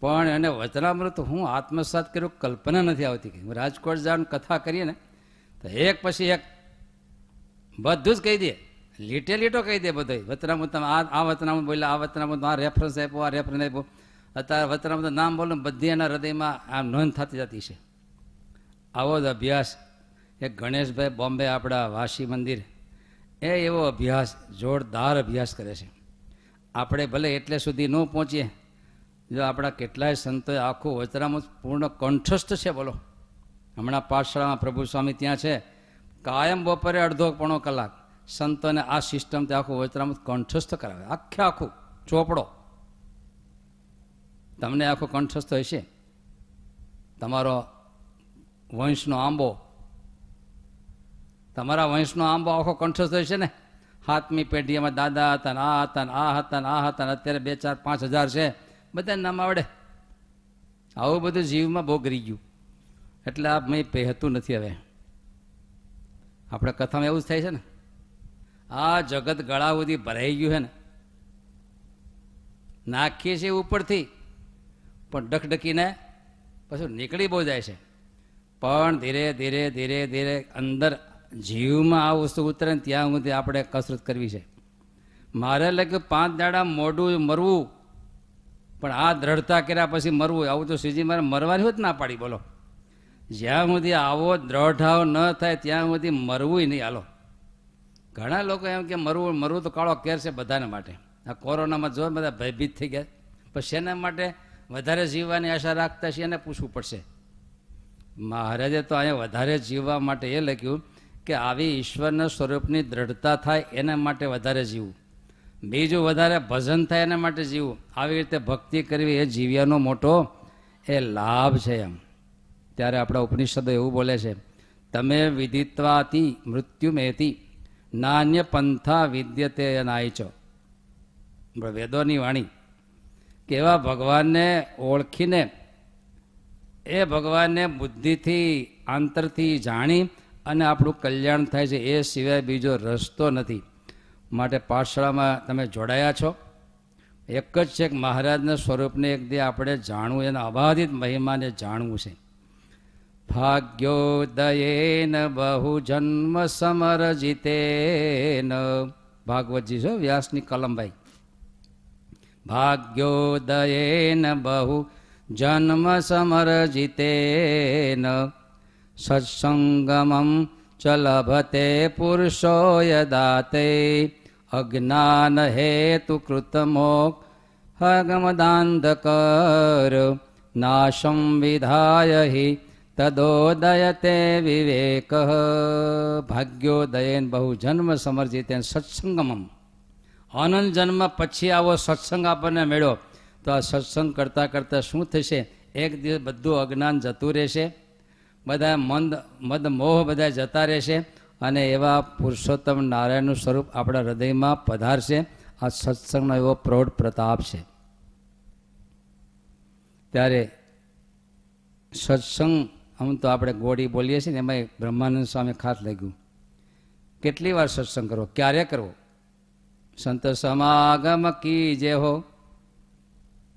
પણ એને વચનામૃત હું આત્મસાત કર્યું, કલ્પના નથી આવતી કે રાજકોટ જાણ કથા કરીએ ને, તો એક પછી એક બધું જ કહી દે. લીટે લીટો કહી દે બધું વતનામું તમે આ આ વતનામું બોલ્યા, આ વતનામું આ રેફરન્સ આપ્યો, આ રેફરન્સ આપ્યો. અત્યારે વતનામું નામ બોલો બધી એના હૃદયમાં આ નોંધ થતી જતી છે. આવો જ અભ્યાસ. એક ગણેશભાઈ બોમ્બે આપણા વાસી મંદિર. એ એવો અભ્યાસ, જોરદાર અભ્યાસ કરે છે. આપણે ભલે એટલે સુધી ન પહોંચીએ, જો આપણા કેટલાય સંતોએ આખું વચરામૃત પૂર્ણ કંઠસ્થ છે બોલો. હમણાં પાઠશાળામાં પ્રભુ સ્વામી ત્યાં છે. કાયમ બપોરે અડધો પોણો કલાક. સંતોને આ સિસ્ટમથી આખું વચરામૃત કંઠસ્થ કરાવે. આખે આખું ચોપડો. તમને આખો કંઠસ્થ હશે. તમારો વંશનો આંબો. તમારા વંશનો આંબો આખો કંઠસ્થ હશે ને? હાથમી પેઢીમાં દાદા હતા આ હતા આ હતા આ હતા અત્યારે બે ચાર પાંચ હજાર છે. બધા નામ આવડે. આવું બધું જીવમાં બહુ ગરી ગયું. એટલે આ મેં પહેતું નથી હવે. આપણે કથામાં એવું જ થાય છે ને? આ જગત ગળા સુધી ભરાઈ ગયું છે ને. નાખીએ છીએ ઉપરથી, પણ ડકડકીને પછી નીકળી બહુ જાય છે. પણ ધીરે ધીરે ધીરે ધીરે અંદર જીવમાં આ વસ્તુ ઉતરે ને ત્યાં સુધી આપણે કસરત કરવી છે. મારે લાગ્યું પાંચ દાડા મોઢું મરવું, પણ આ દ્રઢતા કર્યા પછી મરવું. આવું તો શ્રીજી મારે મરવાની હોત ના પાડી, બોલો. જ્યાં સુધી આવો દ્રઢાવ ન થાય, ત્યાં સુધી મરવું નહીં, હાલો. ઘણા લોકો એમ કે મરવું મરવું તો કાળો કેર છે બધાને માટે. આ કોરોનામાં જો બધા ભયભીત થઈ ગયા. પછી શેના માટે વધારે જીવવાની આશા રાખતા છે એને પૂછવું પડશે. મહારાજે તો અહીંયા વધારે જીવવા માટે એ લખ્યું કે આવી ઈશ્વરના સ્વરૂપની દ્રઢતા થાય એના માટે વધારે જીવવું. બીજું વધારે ભજન થાય એના માટે જીવવું. આવી રીતે ભક્તિ કરવી એ જીવ્યાનો મોટો એ લાભ છે એમ. ત્યારે આપણા ઉપનિષદો એવું બોલે છે, તમે વિદિત્વાતી મૃત્યુમેતી નાન્ય પંથા વિદ્યતે નાયચો. વેદોની વાણી. કેવા ભગવાનને ઓળખીને, એ ભગવાનને બુદ્ધિથી, આંતરથી જાણી અને આપણું કલ્યાણ થાય છે, એ સિવાય બીજો રસ્તો નથી. માટે પાઠશાળામાં તમે જોડાયા છો. એક જ છે કે મહારાજના સ્વરૂપને એક દે આપણે જાણવું, એના અબાધિત મહિમાને જાણવું છે. ભાગ્યોદયેન બહુ જન્મ સમરજિતેન ભાગવતજી છો વ્યાસની કલમભાઈ ભાગ્યોદયેન બહુ જન્મ સમરજિતેન. સત્સંગમમ ચ લભતે પુરુષો યદાતે અજ્ઞાન હેતુ કૃતમોક હગમદાંધકર. નાશં વિધાય હિ તદોદયતે વિવેક ભાગ્યોદયન બહુ જન્મ સમર્જિત સત્સંગમમ અનંત જન્મ પછી આવો સત્સંગ આપણને મળ્યો તો આ સત્સંગ કરતાં કરતાં શું થશે એક દિવસ બધું અજ્ઞાન જતું રહેશે બધા મંદ મદ મોહ બધા જતા રહેશે અને એવા પુરુષોત્તમ નારાયણનું સ્વરૂપ આપણા હૃદયમાં પધારશે આ સત્સંગનો એવો પ્રૌઢ પ્રતાપ છે ત્યારે સત્સંગ આમ તો આપણે ગોળી બોલીએ છીએ ને એમાં બ્રહ્માનંદ સ્વામી ખાસ લાગ્યું કેટલી વાર સત્સંગ કરવો ક્યારે કરવો સંત સમાગમ કી જે હો.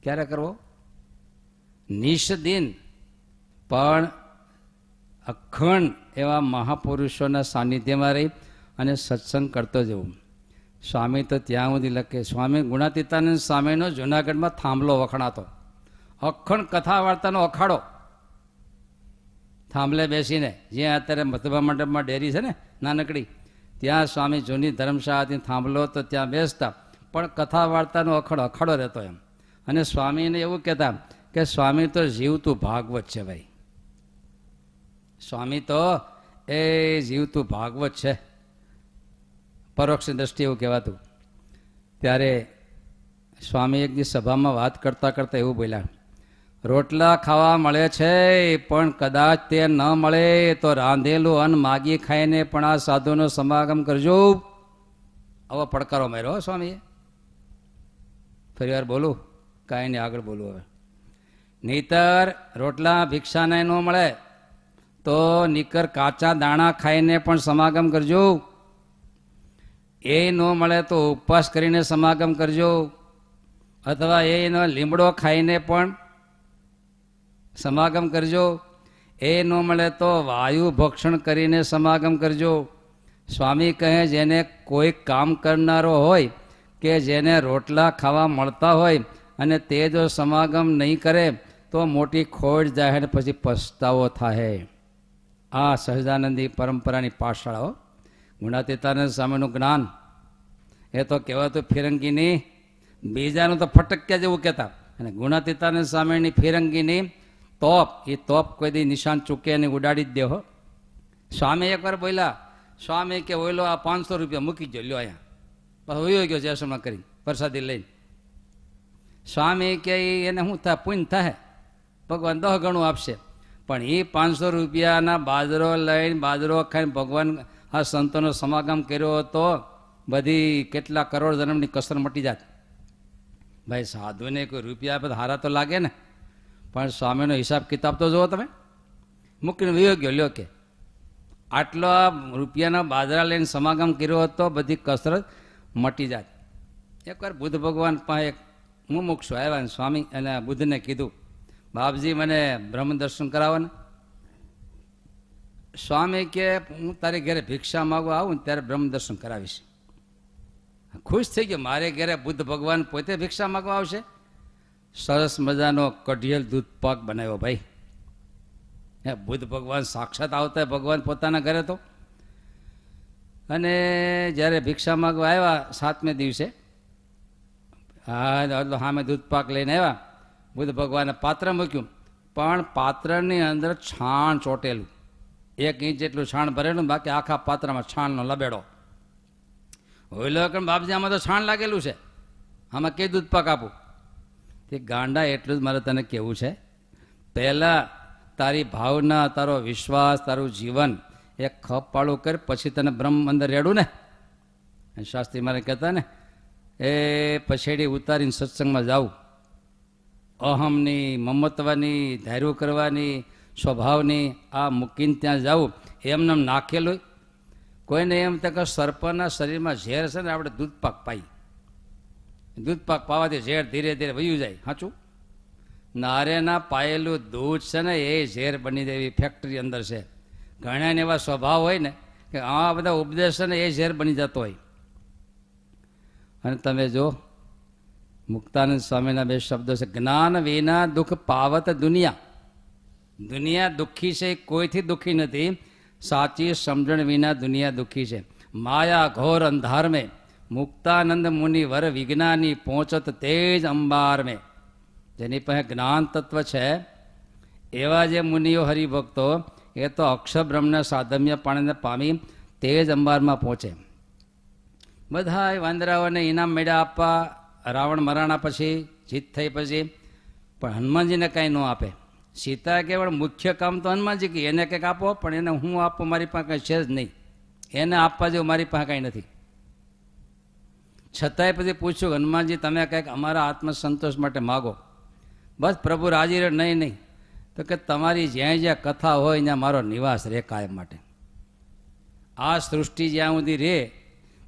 ક્યારે કરવો? નિષ્દિન પણ અખંડ એવા મહાપુરુષોના સાનિધ્યમાં રહી અને સત્સંગ કરતો જવું. સ્વામી તો ત્યાં સુધી લખે, સ્વામી, ગુણાતીતાનંદ સ્વામીનો જુનાગઢમાં થાંભલો વખણાતો. અખંડ કથા વાર્તાનો અખાડો. થાંભલે બેસીને જ્યાં અત્યારે મતભા મંડપમાં ડેરી છે ને, નાનકડી, ત્યાં સ્વામી જૂની ધર્મશાળાથી થાંભલો તો ત્યાં બેસતા, પણ કથા વાર્તાનો અખડ, અખાડો રહેતો એમ. અને સ્વામીને એવું કહેતા, કે સ્વામી તો જીવતું ભાગવત છે ભાઈ. સ્વામી તો એ જીવતું ભાગવત છે. પરોક્ષ દ્રષ્ટિ એવું કહેવાતું. ત્યારે સ્વામી એક સભામાં વાત કરતાં કરતાં એવું બોલ્યા રોટલા ખાવા મળે છે, પણ કદાચ તે ન મળે, તો રાંધેલું અન્ન માગી ખાઈને પણ આ સાધુનો સમાગમ કરજો. આવો પડકારો માર્યો સ્વામીએ. ફરી વાર બોલું, કાંઈ નહીં, આગળ બોલું હવે. નહીતર રોટલા ભિક્ષાને ન મળે, તો નીકર કાચા દાણા ખાઈને પણ સમાગમ કરજો. એ ન મળે તો ઉપવાસ કરીને સમાગમ કરજો. અથવા એનો લીમડો ખાઈને પણ સમાગમ કરજો. એ ન મળે તો વાયુ ભક્ષણ કરીને સમાગમ કરજો. સ્વામી કહે, જેને કોઈ કામ કરનારો હોય કે જેને રોટલા ખાવા મળતા હોય અને તે જો સમાગમ નહીં કરે, તો મોટી ખોટ જાહેર પછી પસ્તાવો થાય આ સહજાનંદી પરંપરાની પાઠશાળાઓ ગુણાતીતાનંદ સ્વામીનું જ્ઞાન. એ તો કહેવાતું ફિરંગીની, બીજાનું તો ફટક્યા જેવું કહેતા. અને ગુણાતીતાનંદ સ્વામીની ફિરંગીની તોપ એ તોપ કોઈ દી નિશાન ચૂકે અને ઉડાડી જ દે હો. સ્વામી એકવાર બોલ્યા, સ્વામી કે ઓયલો આ પાંચસો રૂપિયા મૂકી ગયો લ્યો અહીંયા. બસ હોયો ગયો જયસમાં કરી પ્રસાદી લઈને. સ્વામી કે એને શું થાય, પુણ્ય થાય? ભગવાન દહ ગણું આપશે. પણ એ પાંચસો રૂપિયાના બાજરો લઈને બાજરો ખાઈને ભગવાન આ સંતોનો સમાગમ કર્યો હતો બધી કેટલા કરોડ જન્મની કસર મટી જાત. ભાઈ, સાધુને કોઈ રૂપિયા આપે હારા તો લાગે ને. પણ સ્વામીનો હિસાબ કિતાબ તો જુઓ તમે. મૂકીને વિયો ગયો લ્યો કે. આટલો રૂપિયાના બાજરા લઈને સમાગમ કર્યો હતો બધી કસરત મટી જાત. એકવાર બુદ્ધ ભગવાન પાસે એક મુમુક્ષુ આવ્યા ને સ્વામી અને બુદ્ધને કીધું, બાપજી, મને બ્રહ્મ દર્શન કરાવો સ્વામી કે, હું તારી ઘરે ભિક્ષા માગવા આવું ને ત્યારે બ્રહ્મ દર્શન કરાવીશ. ખુશ થઈ ગયો, મારે ઘરે બુદ્ધ ભગવાન પોતે ભિક્ષા માગવા આવશે? સરસ મજાનો કઢિયલ દૂધ પાક બનાવ્યો ભાઈ. હે, બુદ્ધ ભગવાન સાક્ષાત આવતા ભગવાન પોતાના ઘરે તો. અને જ્યારે ભિક્ષા માગવા આવ્યા સાતમે દિવસે, હા સામે દૂધ પાક લઈને આવ્યા. બુદ્ધ ભગવાને પાત્ર મૂક્યું. પણ પાત્રની અંદર છાણ ચોટેલું. એક ઇંચ જેટલું છાણ ભરેલું, બાકી આખા પાત્રમાં છાણનો લબેડો. ઓઈલો કે બાપજી, આમાં તો છાણ લાગેલું છે. આમાં કે દૂધ પાક આપું? તે ગાંડા એટલું જ મારે તને કહેવું છે. પહેલાં તારી ભાવના, તારો વિશ્વાસ, તારું જીવન એ ખપાળું કર, પછી તને બ્રહ્મ અંદર રેડું ને. શાસ્ત્રી મારે કહેતા ને, એ પછેડી ઉતારીને સત્સંગમાં જાઉં. અહમની, મમત્વની, ધાર્યું કરવાની, સ્વભાવની, આ મૂકીને ત્યાં જાઉં. એમને નાખેલું. કોઈને એમ તો કે સર્પના શરીરમાં ઝેર છે ને, આપણે દૂધ પાક પાઈ. દૂધ પાક પાવાથી ઝેર ધીરે ધીરે વયું જાય. સાચું? નારેના પાયેલું દૂધ છે ને, એ ઝેર બની જાય એવી ફેક્ટરી અંદર છે. ઘણાને એવા સ્વભાવ હોય ને કે આ બધા ઉપદેશ છે ને, એ ઝેર બની જતો હોય. અને તમે જો, મુક્તાનંદ સ્વામીના બે શબ્દો છે, જ્ઞાન વિના દુઃખ પાવત દુનિયા. દુનિયા દુઃખી છે કોઈથી દુઃખી નથી. સાચી સમજણ વિના દુનિયા દુઃખી છે. માયા ઘોર અંધાર મેં મુક્તાનંદ મુનિ વર વિજ્ઞાની પહોંચત તેજ અંબાર મેં જેની પાસે જ્ઞાન તત્વ છે. એવા જે મુનિઓ હરિભક્તો, એ તો અક્ષબ્રહ્મને સાધમ્ય પાણીને પામી તે જ અંબારમાં પહોંચે. બધા વાંદરાઓને ઇનામ મેળા આપવા, રાવણ મરાણા પછી, જીત થઈ પછી, પણ હનુમાનજીને કાંઈ ન આપે. સીતા કેવળ મુખ્ય કામ તો હનુમાનજી કે, એને કંઈક આપો, પણ એને હું આપું, મારી પાસે કંઈ છે જ નહીં. એને આપવા જેવું મારી પાસે કાંઈ નથી. છતાંય પછી પૂછ્યું હનુમાનજી, તમે કંઈક અમારા આત્મસંતોષ માટે માગો. બસ પ્રભુ રાજી રહે, નહીં નહીં. તો કે તમારી જ્યાં જ્યાં કથા હોય, ત્યાં મારો નિવાસ રહે કાયમ માટે. આ સૃષ્ટિ જ્યાં સુધી રહે,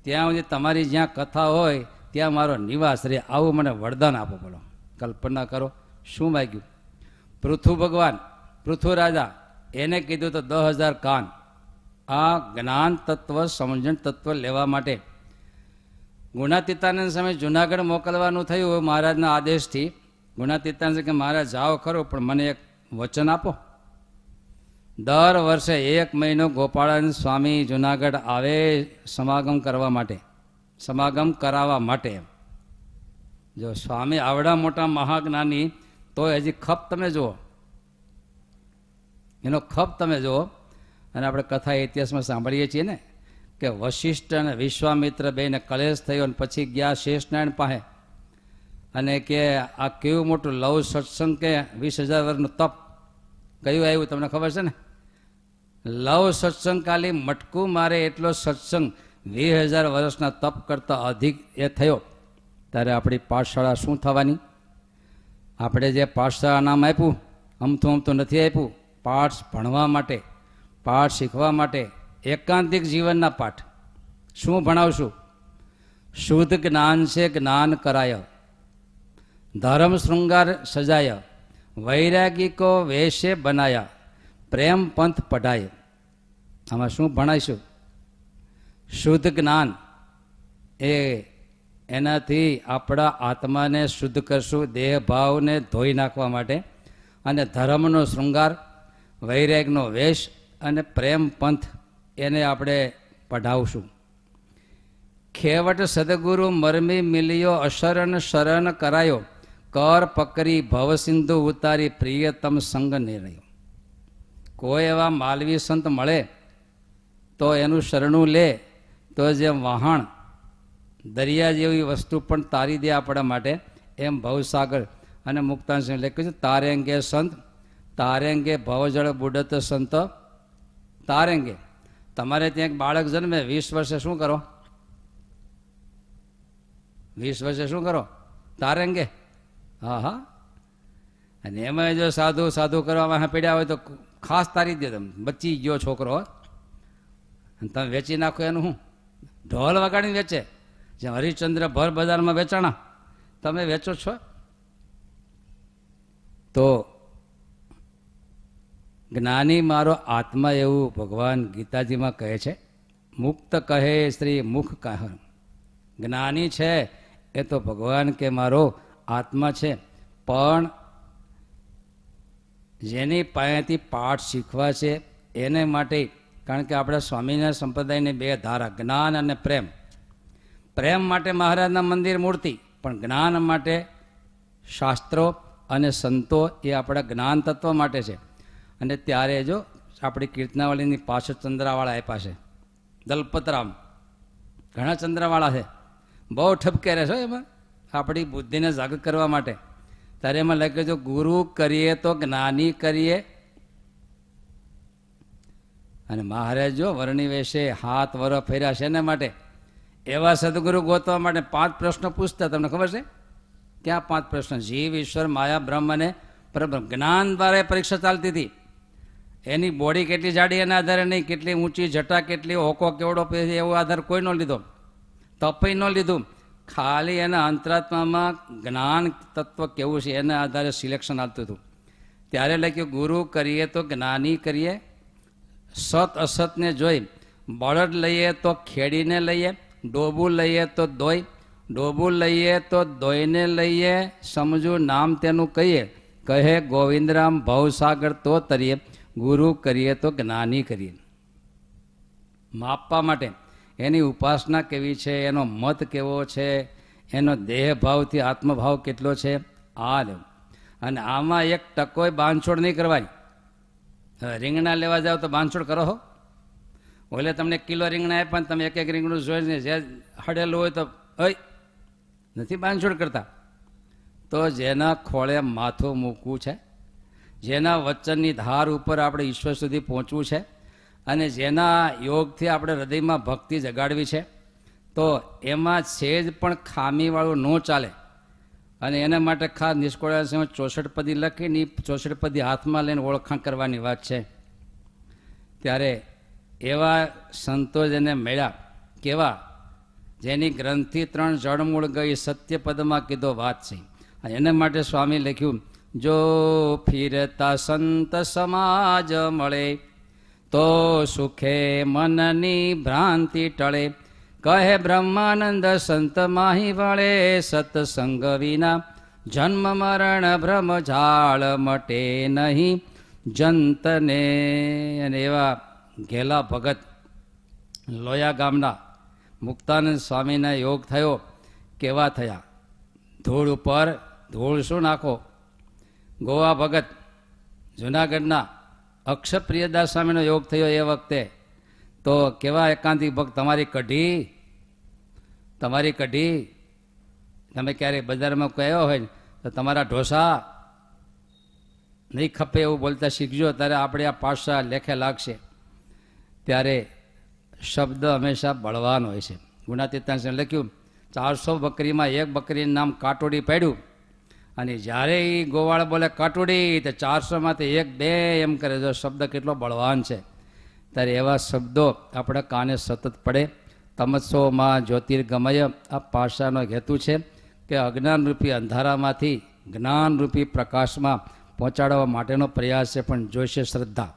ત્યાં સુધી તમારી જ્યાં કથા હોય, ત્યાં મારો નિવાસ રહે. આવું મને વરદાન આપો બોલો. કલ્પના કરો, શું માગ્યું? પૃથુ ભગવાન પૃથુ રાજા, એને કીધું તો દસ હજાર કાન. આ જ્ઞાન તત્વ, સમજણ તત્વ લેવા માટે ગુણાતીતાનંદ સમય જુનાગઢ મોકલવાનું થયું મહારાજના આદેશથી. ગુણાતીતાનંદ કે મહારાજ, જાઓ ખરો, પણ મને એક વચન આપો. દર વર્ષે એક મહિનો ગોપાળાનંદ સ્વામી જુનાગઢ આવે સમાગમ કરવા માટે. સમાગમ કરાવવા માટે જો સ્વામી આવડા મોટા મહાજ્ઞાની, તો હજી ખપ તમે જુઓ. એનો ખપ તમે જુઓ. અને આપણે કથા ઇતિહાસમાં સાંભળીએ છીએ ને. કે વશિષ્ઠ અને વિશ્વામિત્ર બેને કલેશ થયો અને પછી ગયા શેષનારાયણ પાસે. અને કે આ કેવું મોટું લવ સત્સંગ કે વીસ હજાર વર્ષનું તપ? કયું આવ્યું તમને ખબર છે ને? લવ સત્સંગ ખાલી મટકું મારે એટલો સત્સંગ વીસ હજાર વર્ષના તપ કરતાં અધિક એ થયો. ત્યારે આપણી પાઠશાળા શું થવાની? આપણે જે પાઠશાળા નામ આપ્યું, અમથું અમથું નથી આપ્યું. પાઠ ભણવા માટે, પાઠ શીખવા માટે એકાંતિક જીવનના પાઠ. શું ભણાવશું? શુદ્ધ જ્ઞાન છે જ્ઞાન કરાય. ધર્મ શૃંગાર સજાય. વૈરાગિકો વેશે બનાયા. પ્રેમ પંથ પઢાય. આમાં શું ભણાઈશું? શુદ્ધ જ્ઞાન. એ એનાથી આપણા આત્માને શુદ્ધ કરશું દેહ ભાવને ધોઈ નાખવા માટે. અને ધર્મનો શૃંગાર, વૈરાગનો વેશ અને પ્રેમ પંથ એને આપણે પઢાવશું. ખેવટ સદગુરુ મરમી મિલ્યો અશરણ શરણ કરાયો. કર પકરી ભવસિંધુ ઉતારી પ્રિયતમ સંગ નિર્ણયો. કોઈ એવા માલવી સંત મળે, તો એનું શરણું લે, તો જેમ વહાણ દરિયા જેવી વસ્તુ પણ તારી દે આપણા માટે, એમ ભવસાગર અને મુક્તાંશ લખ્યું છે, તારેંગે સંત તારે અંગે ભવજળ બુડત સંત, તારેંગે તમારે ત્યાં એક બાળક જન્મે, વીસ વર્ષે શું કરો? વીસ વર્ષે શું કરો? તારે અંગે હા હા અને એમાં જો સાધુ સાધુ કરવામાં પીડ્યા હોય તો ખાસ તારી દે તમે બચી ગયો છોકરો અને તમે વેચી નાખો એનું શું? ઢોલ વગાડીને વેચે. જે હરિશ્ચંદ્ર ભર બજારમાં વેચાણા. તમે વેચો છો? તો જ્ઞાની મારો આત્મા એવું ભગવાન ગીતાજીમાં કહે છે, મુક્ત કહે શ્રી મુખ કહે. જ્ઞાની છે એ તો ભગવાન કે મારો આત્મા છે, પણ જેની પાસેથી પાઠ શીખવા છે, એને માટે કારણ કે આપણા સ્વામિનારાયણ સંપ્રદાયની બે ધારા, જ્ઞાન અને પ્રેમ. પ્રેમ માટે મહારાજના મંદિર મૂર્તિ, પણ જ્ઞાન માટે શાસ્ત્રો અને સંતો એ આપણા જ્ઞાન તત્વ માટે છે. અને ત્યારે જો આપણી કીર્તનાવાળીની પાછળ ચંદ્રાવાળા આપ્યા છે. દલપતરામ. ઘણા ચંદ્રાવાળા છે. બહુ ઠપકે રહે છે એમાં. આપણી બુદ્ધિને જાગૃત કરવા માટે. ત્યારે એમાં લખે જો ગુરુ કરીએ તો જ્ઞાની કરીએ. અને મહારાજ જો વર્ણી વેશે હાથ વર ફેર્યા છે એના માટે. એવા સદગુરુ ગોતવા માટે પાંચ પ્રશ્નો પૂછતા તમને ખબર છે? ક્યાં પાંચ પ્રશ્ન? જીવ, ઈશ્વર, માયા, બ્રહ્મ અને પરબ્રહ્મ. જ્ઞાન દ્વારા પરીક્ષા ચાલતી હતી. એની બોડી કેટલી જાડી એના આધારે નહીં, કેટલી ઊંચી, જટા કેટલી, હોકો કેવડો એવો આધાર કોઈ ન લીધો. તપઈ ન લીધું. ખાલી એના અંતરાત્મામાં જ્ઞાન તત્વ કેવું છે એના આધારે સિલેક્શન આવતું હતું. ત્યારે લખ્યું, ગુરુ કરીએ તો જ્ઞાની કરીએ, સત અસતને જોઈ, બળદ લઈએ તો ખેડીને લઈએ, ડોબું લઈએ તો દોઈ, ડોબું લઈએ તો દોઈને લઈએ, સમજુ નામ તેનું કહીએ, કહે ગોવિંદરામ ભવસાગર તો તરીએ. ગુરુ કરીએ તો જ્ઞાની કરીએ. માપવા માટે એની ઉપાસના કેવી છે, એનો મત કેવો છે, એનો દેહ ભાવથી આત્મભાવ કેટલો છે, આ લેવું. અને આમાં એક ટકોય બાંધછોડ નહીં કરવાની. રીંગણા લેવા જાઓ તો બાંધછોડ કરો હો. ઓલે તમને કિલો રીંગણા આપ્યા ને તમે એક એક રીંગણું જોઈને જે હડેલું હોય તો, અય, નથી બાંધછોડ કરતા. તો જેના ખોળે માથું મૂકવું છે જેના વચનની ધાર ઉપર આપણે ઈશ્વર સુધી પહોંચવું છે અને જેના યોગથી આપણે હૃદયમાં ભક્તિ જગાડવી છે, તો એમાં સેજ પણ ખામીવાળું ન ચાલે. અને એના માટે ખાસ નિષ્કોળામાં ચોસઠ પદી લખીને ચોસઠ પદી હાથમાં લઈને ઓળખાણ કરવાની વાત છે. ત્યારે એવા સંતો જેને મળ્યા, કેવા? જેની ગ્રંથિ ત્રણ જળમૂળ ગઈ સત્યપદમાં કીધો વાત છે. એના માટે સ્વામી લખ્યું જો ફિરતા સંત સમાજ મળે, તો સુખે મનની ભ્રાંતિ ટળે. કહે બ્રહ્માનંદ, સંત માહી વળે, સત્સંગ વિના જન્મ મરણ ભ્રમ ઝાળ મટે નહીં. જંતને અને એવા ઘેલા ભગત લોયા ગામના મુક્તાનંદ સ્વામીના યોગ થયો, કેવા થયા? ધૂળ ઉપર ધૂળ શું નાખો? ગોવા ભગત, જુનાગઢના અક્ષપ્રિયદાસ સ્વામીનો યોગ થયો એ વખતે, તો કેવા એકાંતિક ભક્ત? તમારી કઢી? તમારી કઢી? તમે ક્યારેય બજારમાં કયો હોય ને, તો તમારા ઢોસા? નહીં ખપે એવું બોલતા શીખજો, ત્યારે આપણે આ પાસા લેખે લાગશે. ત્યારે શબ્દ હંમેશા બળવાન હોય છે. ગુણાતીતાંશે લખ્યું, ચારસો બકરીમાં એક બકરીનું નામ કાટોડી પાડ્યું. અને જ્યારે એ ગોવાળ બોલે, કટુડી, તો ચારસોમાંથી એક બે એમ કરે જો શબ્દ કેટલો બળવાન છે. ત્યારે એવા શબ્દો આપણે કાને સતત પડે. તમસોમાં જ્યોતિર્ગમય આ પાસાનો હેતુ છે કે અજ્ઞાનરૂપી અંધારામાંથી જ્ઞાનરૂપી પ્રકાશમાં પહોંચાડવા માટેનો પ્રયાસ છે, પણ જોઈશે શ્રદ્ધા.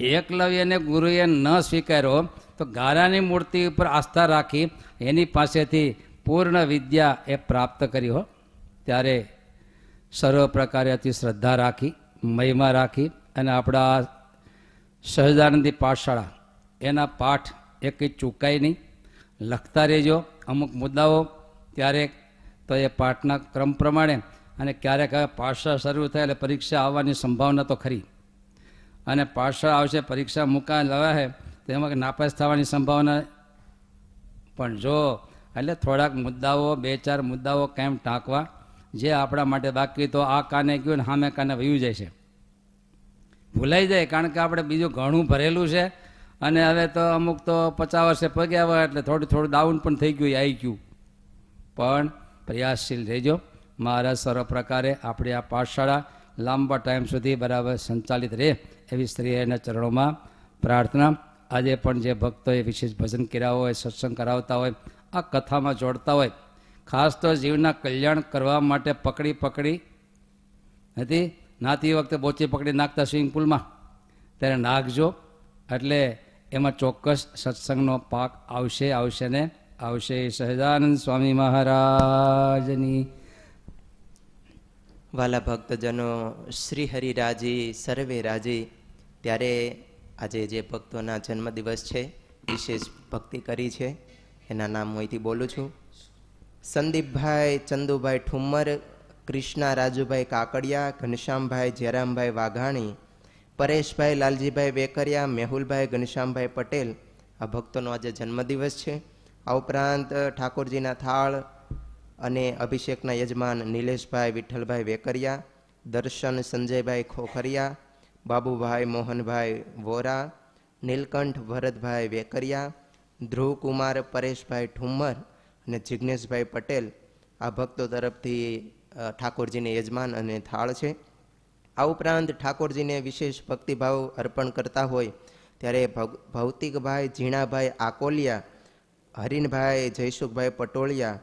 એકલવ્યને ગુરુએ ન સ્વીકાર્યો, તો ગારાની મૂર્તિ ઉપર આસ્થા રાખી એની પાસેથી પૂર્ણ વિદ્યા એ પ્રાપ્ત કરી, હો. ત્યારે સર્વ પ્રકારે અતિ શ્રદ્ધા રાખી, મહિમા રાખી અને આપણા સહજાનંદી પાઠશાળા, એના પાઠ એ કંઈ ચૂકાય નહીં. લખતા રહેજો. અમુક મુદ્દાઓ ત્યારે તો એ પાઠના ક્રમ પ્રમાણે અને ક્યારેક હવે પાઠશાળા શરૂ થાય એટલે પરીક્ષા આવવાની સંભાવના તો ખરી. અને પાઠશાળા આવશે, પરીક્ષા મૂકા લવાશે તો એમાં નાપાસ થવાની સંભાવના પણ જો, એટલે થોડાક મુદ્દાઓ, બે ચાર મુદ્દાઓ કેમ ટાંકવા જે આપણા માટે બાકી તો આ કાને ગયું ને સામે કાને વયું જાય છે. ભૂલાઈ જાય કારણ કે આપણે બીજું ઘણું ભરેલું છે અને હવે તો અમુક તો પચાસ વર્ષે પગ્યા હોય એટલે થોડું થોડું ડાઉન પણ થઈ ગયું આવી ગયું. પણ પ્રયાસશીલ રહેજો. મારા સર્વ પ્રકારે આપણી આ પાઠશાળા લાંબા ટાઈમ સુધી બરાબર સંચાલિત રહે એવી સ્ત્રીઓના ચરણોમાં પ્રાર્થના. આજે પણ જે ભક્તોએ વિશેષ ભજન કર્યા હોય, સત્સંગ કરાવતા હોય, આ કથામાં જોડતા હોય ખાસ તો જીવના કલ્યાણ કરવા માટે પકડી પકડી હતી નાતી વખતે બોચી પકડી નાખતા સ્વિમિંગ પુલમાં. ત્યારે નાખજો. એટલે એમાં ચોક્કસ સત્સંગનો પાક આવશે આવશે ને આવશે. સહજાનંદ સ્વામી મહારાજની. વાલા ભક્તજનો, શ્રી હરિરાજી, સર્વે રાજી. ત્યારે આજે જે ભક્તોના જન્મદિવસ છે, વિશેષ ભક્તિ કરી છે. એના નામ હું અહીંથી બોલું છું. સંદીપભાઈ, ચંદુભાઈ ઠુમ્મર, કૃષ્ણા, રાજુભાઈ કાકડિયા, ઘનશ્યામભાઈ જયરામભાઈ વાઘાણી, પરેશભાઈ લાલજીભાઈ વેકરિયા, મેહુલભાઈ, ઘનશ્યામભાઈ પટેલ. આ ભક્તોનો આજે જન્મદિવસ છે. આ ઉપરાંત ઠાકોરજીના થાળ અને અભિષેકના યજમાન નિલેશભાઈ, વિઠ્ઠલભાઈ વેકરિયા, દર્શન સંજયભાઈ ખોખરિયા, બાબુભાઈ મોહનભાઈ વોરા, નીલકંઠ ભરતભાઈ વેકરિયા, ધ્રુવકુમાર પરેશભાઈ ઠુમ્મર અને જિજ્ઞેશભાઈ પટેલ આ ભક્તો તરફથી ઠાકોરજીને યજમાન અને થાળ છે. આ ઉપરાંત ઠાકોરજીને વિશેષ ભક્તિભાવ અર્પણ કરતા હોય ત્યારે ભૌતિકભાઈ ઝીણાભાઈ આકોલિયા, હરીનભાઈ જયસુખભાઈ પટોળિયા,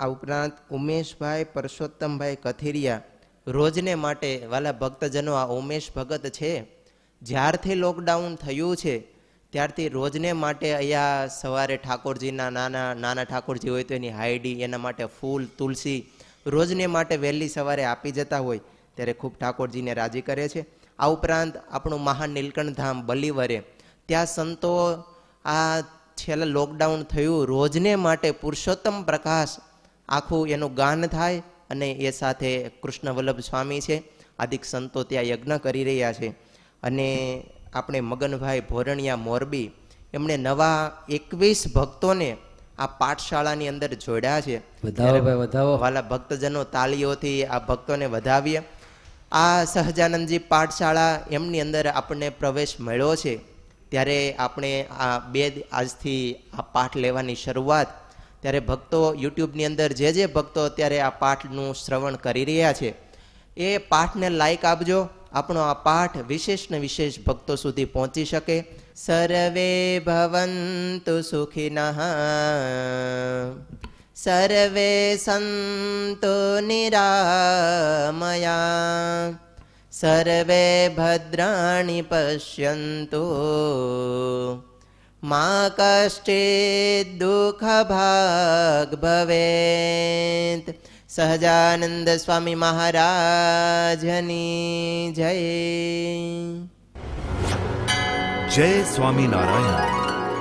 આ ઉપરાંત ઉમેશભાઈ પરસોત્તમભાઈ કથિરિયા, રોજને માટે વાલા ભક્તજનો આ ઉમેશ ભગત છે. જ્યારથી લોકડાઉન થયું છે ત્યારથી રોજને માટે અહીંયા સવારે ઠાકોરજીના નાના નાના ઠાકોરજી હોય તો એની હાયડી, એના માટે ફૂલ, તુલસી રોજને માટે વહેલી સવારે આપી જતા હોય ત્યારે ખૂબ ઠાકોરજીને રાજી કરે છે. આ ઉપરાંત આપણું મહાન નીલકંઠ ધામ બલીવરે, ત્યાં સંતો આ છેલ્લા લોકડાઉન થયું, રોજને માટે પુરુષોત્તમ પ્રકાશ આખું એનું ગાન થાય અને એ સાથે કૃષ્ણ વલ્લભ સ્વામી છે. આદિક સંતો ત્યાં યજ્ઞ કરી રહ્યા છે. અને આપણે મગનભાઈ ભોરણિયા મોરબી એમણે નવા એકવીસ ભક્તોને આ પાઠશાળાની અંદર જોડ્યા છે. વધાવો વાલા ભક્તજનો તાલીઓથી આ ભક્તોને વધાવીએ. આ સહજાનંદજી પાઠશાળા એમની અંદર આપણને પ્રવેશ મળ્યો છે. ત્યારે આપણે આ બે આજથી આ પાઠ લેવાની શરૂઆત. ત્યારે ભક્તો યુટ્યુબની અંદર જે જે ભક્તો અત્યારે આ પાઠનું શ્રવણ કરી રહ્યા છે એ પાઠને લાઈક આપજો. આપણો આ પાઠ વિશેષ ને વિશેષ ભક્તો સુધી પહોંચી શકે. સર્વે ભવંતુ સુખિનઃ. સર્વે સંતો નિરામયા. સર્વે ભદ્રાણિ પશ્યન્તુ મા કશ્ચિદ દુઃખ ભાગ ભવેત. સહજાનંદ સ્વામી મહારાજની જય. જય સ્વામિનારાયણ.